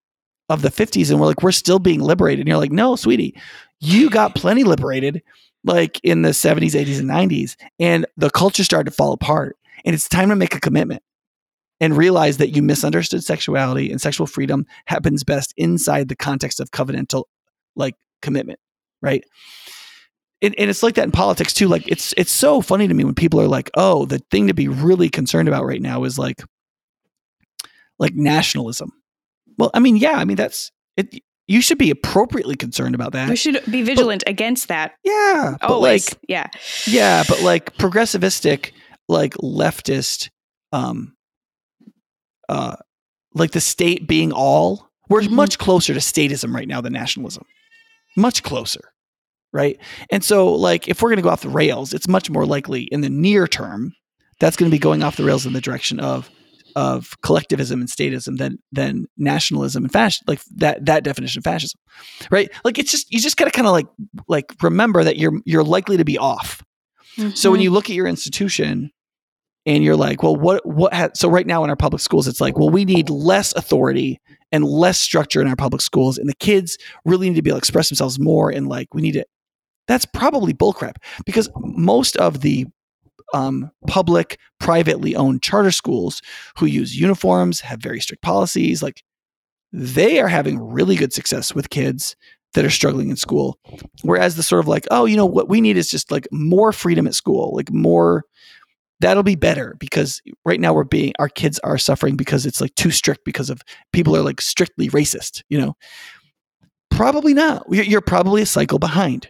of the 50s and we're like, we're still being liberated. And you're like, no, sweetie, you got [sighs] plenty liberated like in the 70s, 80s, and 90s. And the culture started to fall apart. And it's time to make a commitment and realize that you misunderstood sexuality and sexual freedom happens best inside the context of covenantal like commitment, right? And, and it's like that in politics too. Like it's it's so funny to me when people are like, "Oh, the thing to be really concerned about right now is like like nationalism." Well, I mean, yeah, I mean that's it. You should be appropriately concerned about that. We should be vigilant against that. yeah, but Always. like yeah. yeah, but like progressivistic, like leftist, um, uh, like the state being all, we're Mhm. much closer to statism right now than nationalism. Much closer, right? And so, like, if we're going to go off the rails, it's much more likely in the near term that's going to be going off the rails in the direction of of collectivism and statism than than nationalism and fascism, like that that definition of fascism, right? Like, it's just you just got to kind of like like remember that you're you're likely to be off. So when Mhm. you look at your institution and you're like, well, what what ha-? so right now in our public schools, it's like, well, we need less authority and less structure in our public schools, and the kids really need to be able to express themselves more, and like we need to. That's probably bullcrap because most of the um, public, privately owned charter schools who use uniforms have very strict policies. Like they are having really good success with kids that are struggling in school. Whereas the sort of like, oh, you know, what we need is just like more freedom at school, like more. That'll be better because right now we're being our kids are suffering because it's like too strict because of people are like strictly racist. You know, probably not. You're, probably a cycle behind,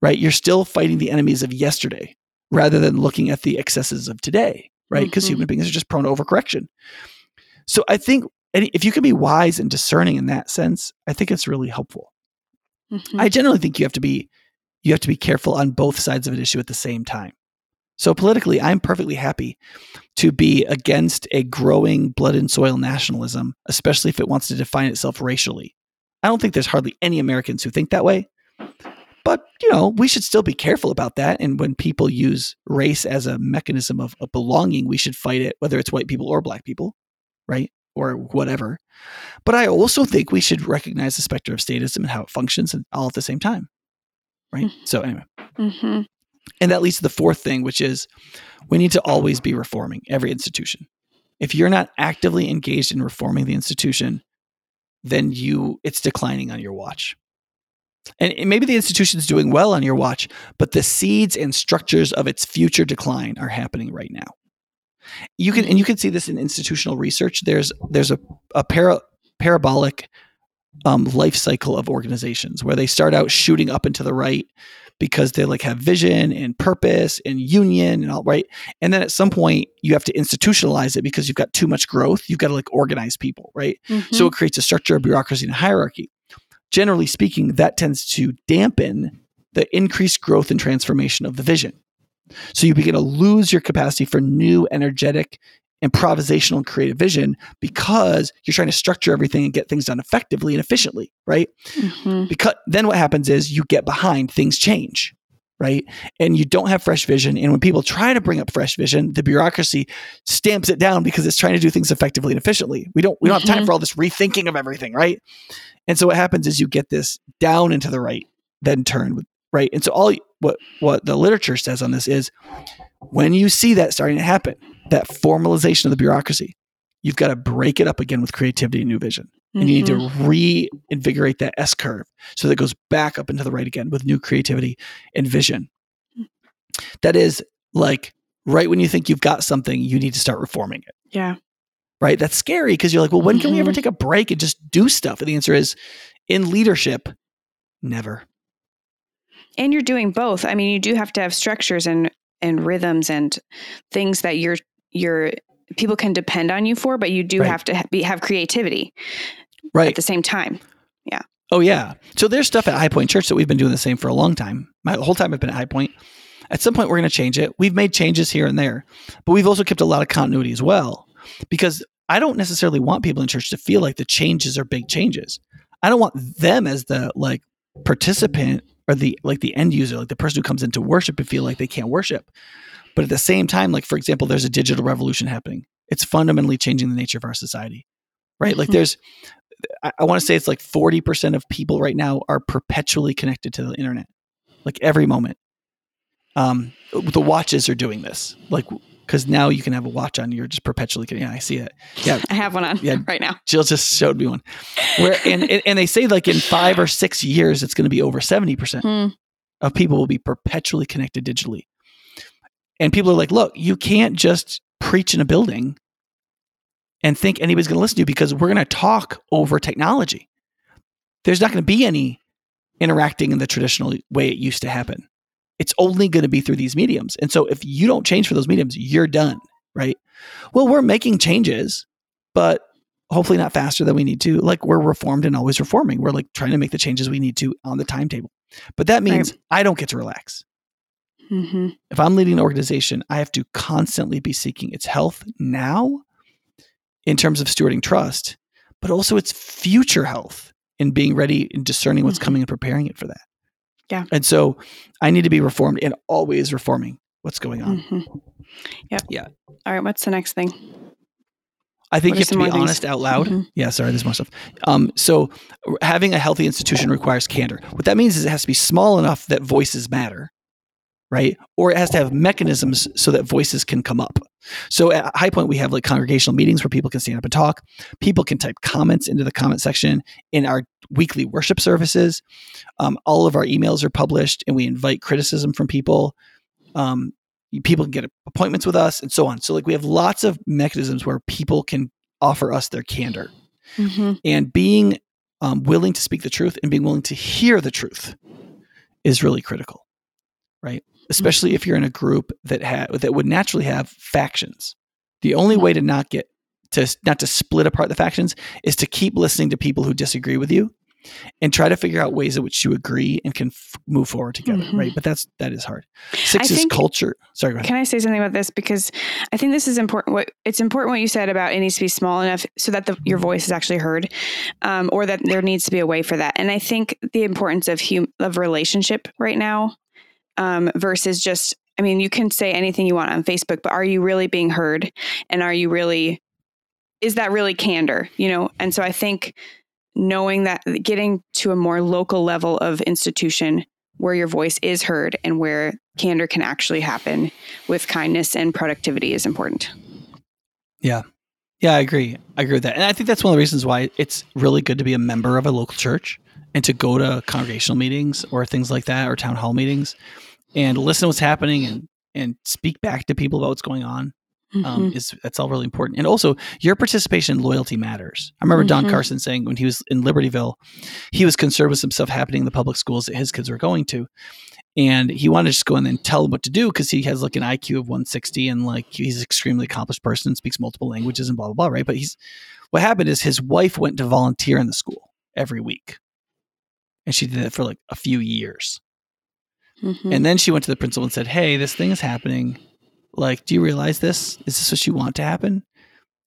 right? You're still fighting the enemies of yesterday rather than looking at the excesses of today, right? Because Mhm. human beings are just prone to overcorrection. So I think if you can be wise and discerning in that sense, I think it's really helpful. Mhm. I generally think you have to be you have to be careful on both sides of an issue at the same time. So politically, I'm perfectly happy to be against a growing blood and soil nationalism, especially if it wants to define itself racially. I don't think there's hardly any Americans who think that way. But, you know, we should still be careful about that. And when people use race as a mechanism of, of belonging, we should fight it, whether it's white people or black people, right? Or whatever. But I also think we should recognize the specter of statism and how it functions and all at the same time. Right. So, anyway. Mhm. And that leads to the fourth thing, which is we need to always be reforming every institution. If you're not actively engaged in reforming the institution, then you it's declining on your watch. And maybe the institution's doing well on your watch, but the seeds and structures of its future decline are happening right now. You can and you can see this in institutional research. There's there's a, a para, parabolic um, life cycle of organizations where they start out shooting up and to the right because they like have vision and purpose and union and all right. And then at some point you have to institutionalize it because you've got too much growth. You've got to like organize people, right? Mhm. So it creates a structure of bureaucracy and hierarchy. Generally speaking, that tends to dampen the increased growth and transformation of the vision. So you begin to lose your capacity for new, energetic, improvisational and creative vision because you're trying to structure everything and get things done effectively and efficiently, right? Mhm. Because then what happens is you get behind, things change, right? And you don't have fresh vision. And when people try to bring up fresh vision, the bureaucracy stamps it down because it's trying to do things effectively and efficiently. We don't we don't have time Mhm. for all this rethinking of everything, right? And so what happens is you get this down into the right, then turn right. And so all what what the literature says on this is when you see that starting to happen, that formalization of the bureaucracy, you've got to break it up again with creativity and new vision. And you need to reinvigorate that S curve so that it goes back up into the right again with new creativity and vision. That is like right when you think you've got something, you need to start reforming it Yeah. right? That's scary because you're like, well, when can we ever Mhm. take a break and just do stuff? And the answer is in leadership, never. And you're doing both. I mean, you do have to have structures and and rhythms and things that your your people can depend on you for, but you do Right. have to be, have creativity right at the same time. Yeah. Oh, yeah. So there's stuff at High Point Church that we've been doing the same for a long time. My whole time I've been at High Point. At some point, we're going to change it. We've made changes here and there, but we've also kept a lot of continuity as well because I don't necessarily want people in church to feel like the changes are big changes. I don't want them as the like participant or the like the end user, like the person who comes into worship and feel like they can't worship. But at the same time, like for example, there's a digital revolution happening. It's fundamentally changing the nature of our society. Right? Like Mhm. there's I, I want to say it's like 40% of people right now are perpetually connected to the internet. Like every moment. Um the watches are doing this. Like because now you can have a watch on, you're just perpetually connected. Yeah, I see it. Yeah, [laughs] I have one on Yeah. [laughs] right now. Jill just showed me one. Where and, and they say like in five or six years, it's going to be over seventy percent Hmm. of people will be perpetually connected digitally. And people are like, look, you can't just preach in a building and think anybody's going to listen to you because we're going to talk over technology. There's not going to be any interacting in the traditional way it used to happen. It's only going to be through these mediums. And so if you don't change for those mediums, you're done, right? Well, we're making changes, but hopefully not faster than we need to. Like we're reformed and always reforming. We're like trying to make the changes we need to on the timetable. But that means I don't get to relax. hmm If I'm leading an organization, I have to constantly be seeking its health now in terms of stewarding trust, but also its future health and being ready and discerning what's Mhm. coming and preparing it for that. Yeah. And so I need to be reformed and always reforming what's going on. hmm Yep. Yeah. All right. What's the next thing? I think What you have to be more things? honest out loud. Mhm. Yeah, sorry, there's more stuff. Um, so having a healthy institution requires candor. What that means is it has to be small enough that voices matter, right? Or it has to have mechanisms so that voices can come up. So at High Point, we have like congregational meetings where people can stand up and talk. People can type comments into the comment section in our weekly worship services. Um, all of our emails are published, and we invite criticism from people. Um, people can get appointments with us, and so on. So like we have lots of mechanisms where people can offer us their candor hmm and being um, willing to speak the truth and being willing to hear the truth is really critical right especially if you're in a group that ha- that would naturally have factions the only way to not get to not to split apart the factions is to keep listening to people who disagree with you and try to figure out ways in which you agree and can f- move forward together Mhm. right but that's that is hard six is think- culture sorry go ahead Can I say something about this? Because I think this is important. What it's important what you said about it needs to be small enough so that the, your voice is actually heard, um, or that there needs to be a way for that. And I think the importance of hum- of relationship right now um, versus just. I mean, you can say anything you want on Facebook, but are you really being heard? And are you really? Is that really candor? You know. And so I think knowing that getting to a more local level of institution where your voice is heard and where candor can actually happen with kindness and productivity is important. Yeah, Yeah, I agree. I agree with that. And I think that's one of the reasons why it's really good to be a member of a local church and to go to congregational meetings or things like that or town hall meetings and listen to what's happening and and speak back to people about what's going on. Um, Mhm. is that's all really important. And also your participation and loyalty matters. I remember Don Mhm. Carson saying when he was in Libertyville, he was concerned with some stuff happening in the public schools that his kids were going to. And he wanted to just go in and tell them what to do because he has like an IQ of 160 and like he's an extremely accomplished person, speaks multiple languages and blah blah blah, right? But he's what happened is his wife went to volunteer in the school every week. And she did that for like a few years. Mhm. And then she went to the principal and said, Hey, this thing is happening. Like, do you realize this? Is this what you want to happen?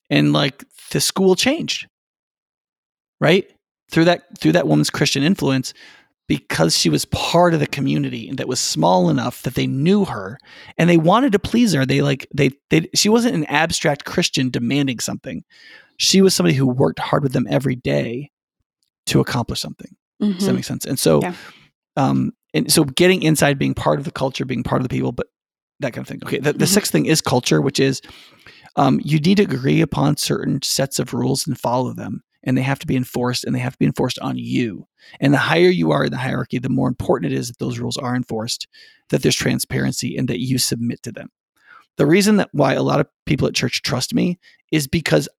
and like the school changed right through that through that woman's christian influence because she was part of the community that was small enough that they knew her and they wanted to please her they like they they she wasn't an abstract christian demanding something she was somebody who worked hard with them every day to accomplish something Mhm. does that make sense and so Yeah. um and so getting inside being part of the culture being part of the people but that kind of thing okay the, the Mhm. sixth thing is culture which is um, you need to agree upon certain sets of rules and follow them and they have to be enforced and they have to be enforced on you and the higher you are in the hierarchy the more important it is that those rules are enforced that there's transparency and that you submit to them the reason that why a lot of people at church trust me is because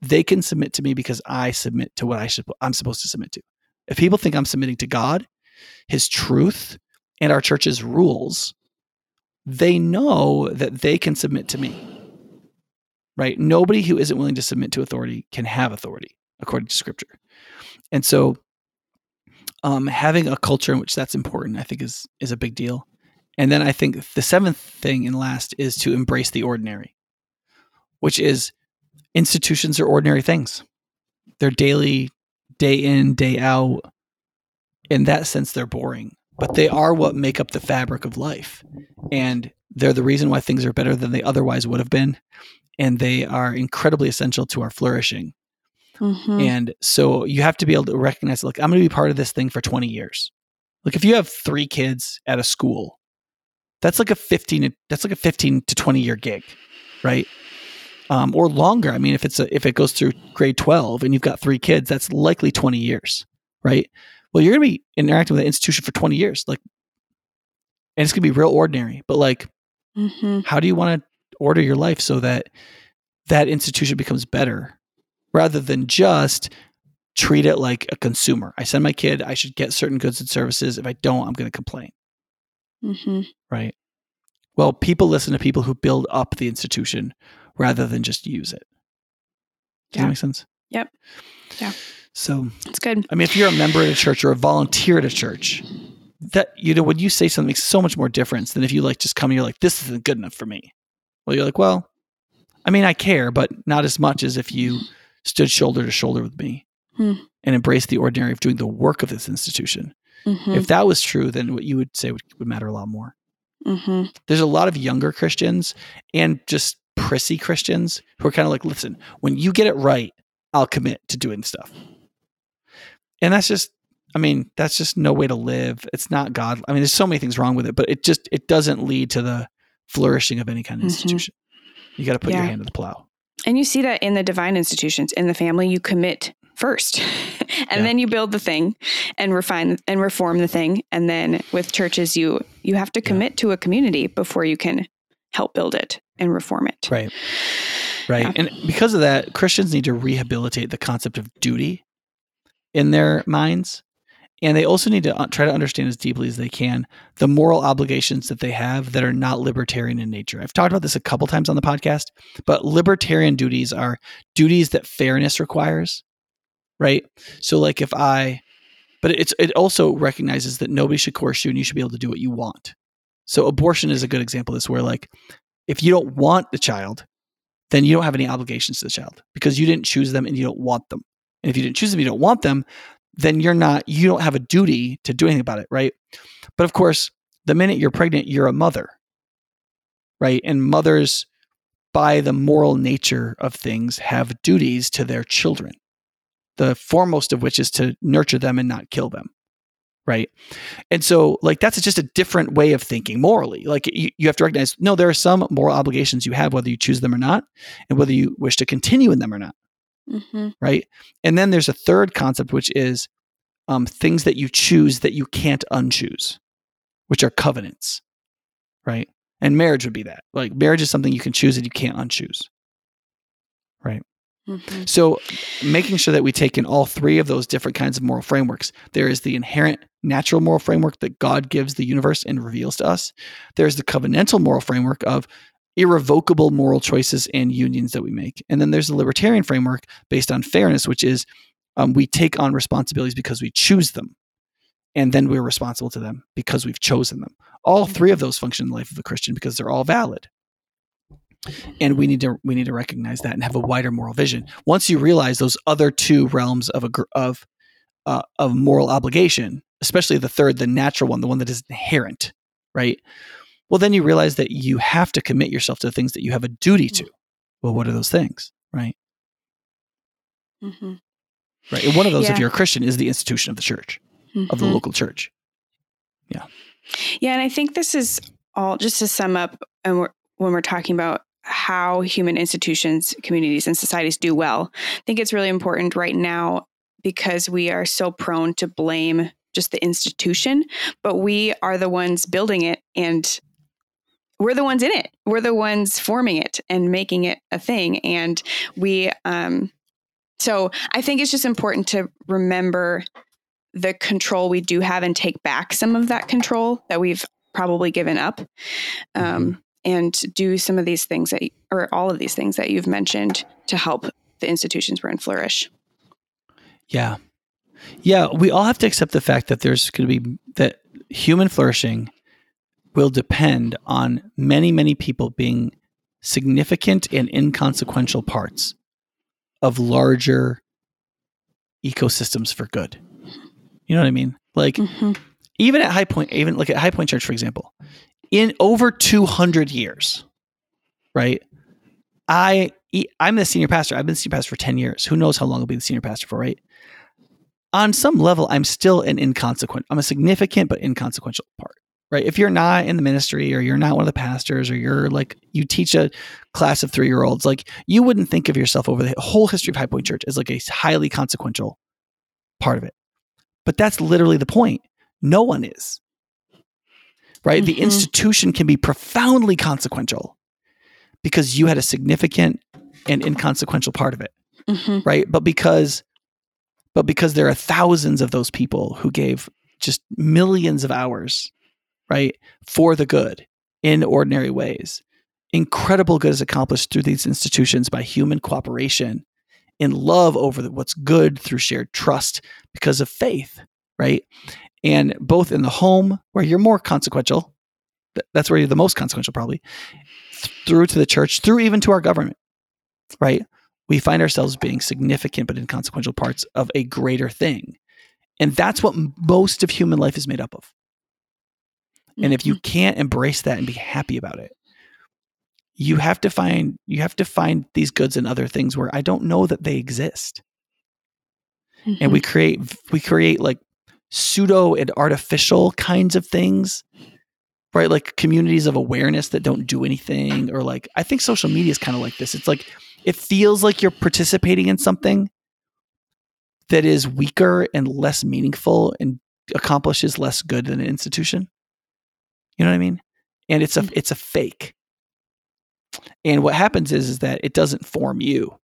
they can submit to me because i submit to what i should i'm supposed to submit to if people think i'm submitting to god his truth and our church's rules they know that they can submit to me right? Nobody who isn't willing to submit to authority can have authority according to scripture. And so um, having a culture in which that's important i think is is a big deal. And then i think the seventh thing and last is to embrace the ordinary which is institutions are ordinary things. They're daily day in day out in that sense they're boring but they are what make up the fabric of life. And they're the reason why things are better than they otherwise would have been and they are incredibly essential to our flourishing. Mhm. and so you have to be able to recognize like i'm going to be part of this thing for 20 years. Like if you have three kids at a school that's like a 15 that's like a 15 to 20 year gig right um, or longer. I mean if it's a, if it goes through grade 12 and you've got three kids that's likely 20 years right? Well you're going to be interacting with that institution for 20 years like and it's going to be real ordinary but like Mhm. how do you want to order your life so that that institution becomes better rather than just treat it like a consumer? I send my kid i should get certain goods and services. If i don't i'm going to complain. Mhm. right? Well people listen to people who build up the institution rather than just use it does Yeah. that make sense Yep. Yeah. so It's good. I mean, if you're a member at a church or a volunteer at a church, that you know, when you say something makes so much more difference than if you like just come and you're like, this isn't good enough for me. Well, you're like, well, I mean, I care, but not as much as if you stood shoulder to shoulder with me Hmm. and embraced the ordinary of doing the work of this institution. Mhm. If that was true, then what you would say would, would matter a lot more. Mhm. There's a lot of younger Christians and just prissy Christians who are kind of like, listen, when you get it right, I'll commit to doing stuff. And that's just, I mean, that's just no way to live. It's not God. I mean, there's so many things wrong with it, but it just, it doesn't lead to the flourishing of any kind of Mhm. institution. You got to put your hand to the plow. And you see that in the divine institutions. In the family, you commit first. [laughs] and Yeah. then you build the thing and refine and reform the thing. And then with churches, you you have to Yeah. commit to a community before you can help build it and reform it. Right. Right. Yeah. And because of that, Christians need to rehabilitate the concept of duty in their minds. And they also need to uh, try to understand as deeply as they can the moral obligations that they have that are not libertarian in nature. I've talked about this a couple times on the podcast, but libertarian duties are duties that fairness requires, right? So, like if I, but it's it also recognizes that nobody should coerce you and you should be able to do what you want. So, abortion is a good example of this, where like if you don't want the child, then you don't have any obligations to the child because you didn't choose them and you don't want them. And if you didn't choose them, you don't want them, then you're not, you don't have a duty to do anything about it, right? But of course, the minute you're pregnant, you're a mother, right? And mothers, by the moral nature of things, have duties to their children. The foremost of which is to nurture them and not kill them, right? And so, like, that's just a different way of thinking morally. Like, you, you have to recognize no, there are some moral obligations you have, whether you choose them or not, and whether you wish to continue in them or not Mm-hmm. right? And then there's a third concept, which is um, things that you choose that you can't unchoose, which are covenants, right? And marriage would be that. Like marriage is something you can choose that you can't unchoose. Mm-hmm. So making sure that we take in all three of those different kinds of moral frameworks. There is the inherent natural moral framework that God gives the universe and reveals to us. There's the covenantal moral framework of irrevocable moral choices and unions that we make. And then there's the libertarian framework based on fairness, which is um, we take on responsibilities because we choose them. And then we're responsible to them because we've chosen them. All three of those function in the life of a Christian because they're all valid. And we need to we need to recognize that and have a wider moral vision. Once you realize those other two realms of a of uh, of moral obligation, especially the third, the natural one, the one that is inherent, right? Well, then you realize that you have to commit yourself to the things that you have a duty to. Well, what are those things, right? Mm-hmm. Right. And one of those, Yeah. if you're a Christian, is the institution of the church, of the Mhm. local church. Yeah. Yeah, and I think this is all just to sum up, and we're, when we're talking about how human institutions, communities, and societies do well, I think it's really important right now because we are so prone to blame just the institution, but we are the ones building it and we're the ones in it. We're the ones forming it and making it a thing. And we, um, so I think it's just important to remember the control we do have and take back some of that control that we've probably given up um, and do some of these things that or all of these things that you've mentioned to help the institutions we're in flourish Yeah. Yeah. We all have to accept the fact that there's going to be that human flourishing will depend on many, many people being significant and inconsequential parts of larger ecosystems for good. You know what I mean? Like, Mhm. even at High Point, even like at High Point Church, for example, in over 200 years, right? I I'm the senior pastor. I've been senior pastor for 10 years. Who knows how long I'll be the senior pastor for, right? On some level, I'm still an inconsequent. I'm a significant but inconsequential part, right? If you're not in the ministry or you're not one of the pastors or you're like, you teach a class of three year olds, like you wouldn't think of yourself over the whole history of High Point Church as like a highly consequential part of it. But that's literally the point. No one is. Right? The Mhm. institution can be profoundly consequential because you had a significant and inconsequential part of it, Mhm. right? But because but because there are thousands of those people who gave just millions of hours, right, for the good in ordinary ways. Incredible good is accomplished through these institutions by human cooperation in love over the, what's good through shared trust because of faith, right? And both in the home, where you're more consequential, th- that's where you're the most consequential, probably, th- through to the church, through even to our government, right? We find ourselves being significant but inconsequential parts of a greater thing. And that's what most of human life is made up of. And if you can't embrace that and be happy about it, you have to find you have to find these goods and other things where I don't know that they exist. Mhm. And we create we create like pseudo and artificial kinds of things. Right? Like communities of awareness that don't do anything or like I think social media is kind of like this. It's like it feels like you're participating in something that is weaker and less meaningful and accomplishes less good than an institution. You know what I mean? And it's a Mm. it's a fake. And what happens is is that it doesn't form you.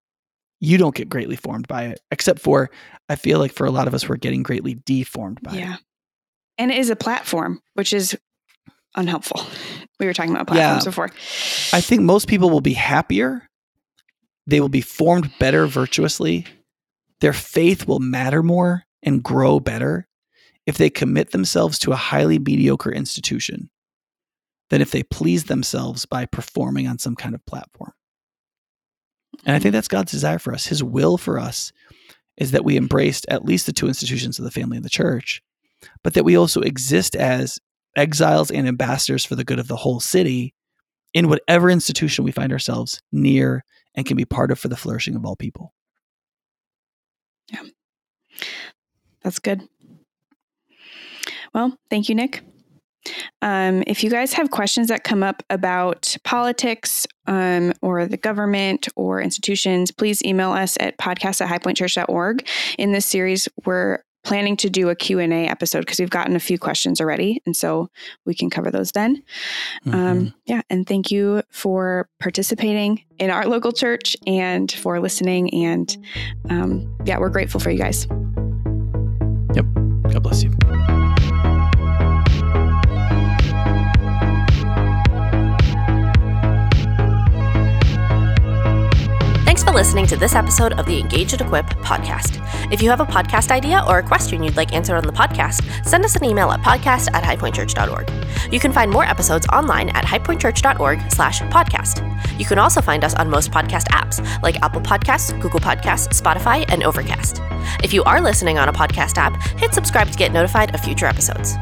You don't get greatly formed by it, except for I feel like for a lot of us we're getting greatly deformed by it. yeah it. and it is a platform which is unhelpful [laughs] we were talking about Yeah. platforms before I think most people will be happier. They will be formed better virtuously. Their faith will matter more and grow better if they commit themselves to a highly mediocre institution than if they please themselves by performing on some kind of platform. And I think that's God's desire for us. His will for us is that we embraced at least the two institutions of the family and the church, but that we also exist as exiles and ambassadors for the good of the whole city in whatever institution we find ourselves near and can be part of for the flourishing of all people. Yeah. That's good. Well, thank you, Nick. Um, if you guys have questions that come up about politics um, or the government or institutions, please email us at podcast at highpointchurch.org. In this series, we're planning to do a Q&A episode because we've gotten a few questions already. And so we can cover those then. Mhm. Um, yeah. And thank you for participating in our local church and for listening. And um, yeah, we're grateful for you guys. Yep. God bless you. For listening to this episode of the Engage and Equip podcast. If you have a podcast idea or a question you'd like answered on the podcast, send us an email at podcast at highpointchurch.org. You can find more episodes online at highpointchurch.org slash podcast. You can also find us on most podcast apps like Apple Podcasts, Google Podcasts, Spotify, and Overcast. If you are listening on a podcast app, hit subscribe to get notified of future episodes.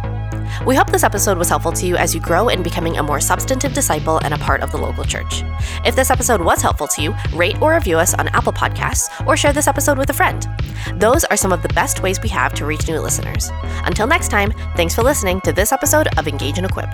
We hope this episode was helpful to you as you grow in becoming a more substantive disciple and a part of the local church. If this episode was helpful to you, rate or review us on Apple Podcasts or share this episode with a friend. Those are some of the best ways we have to reach new listeners. Until next time, thanks for listening to this episode of Engage and Equip.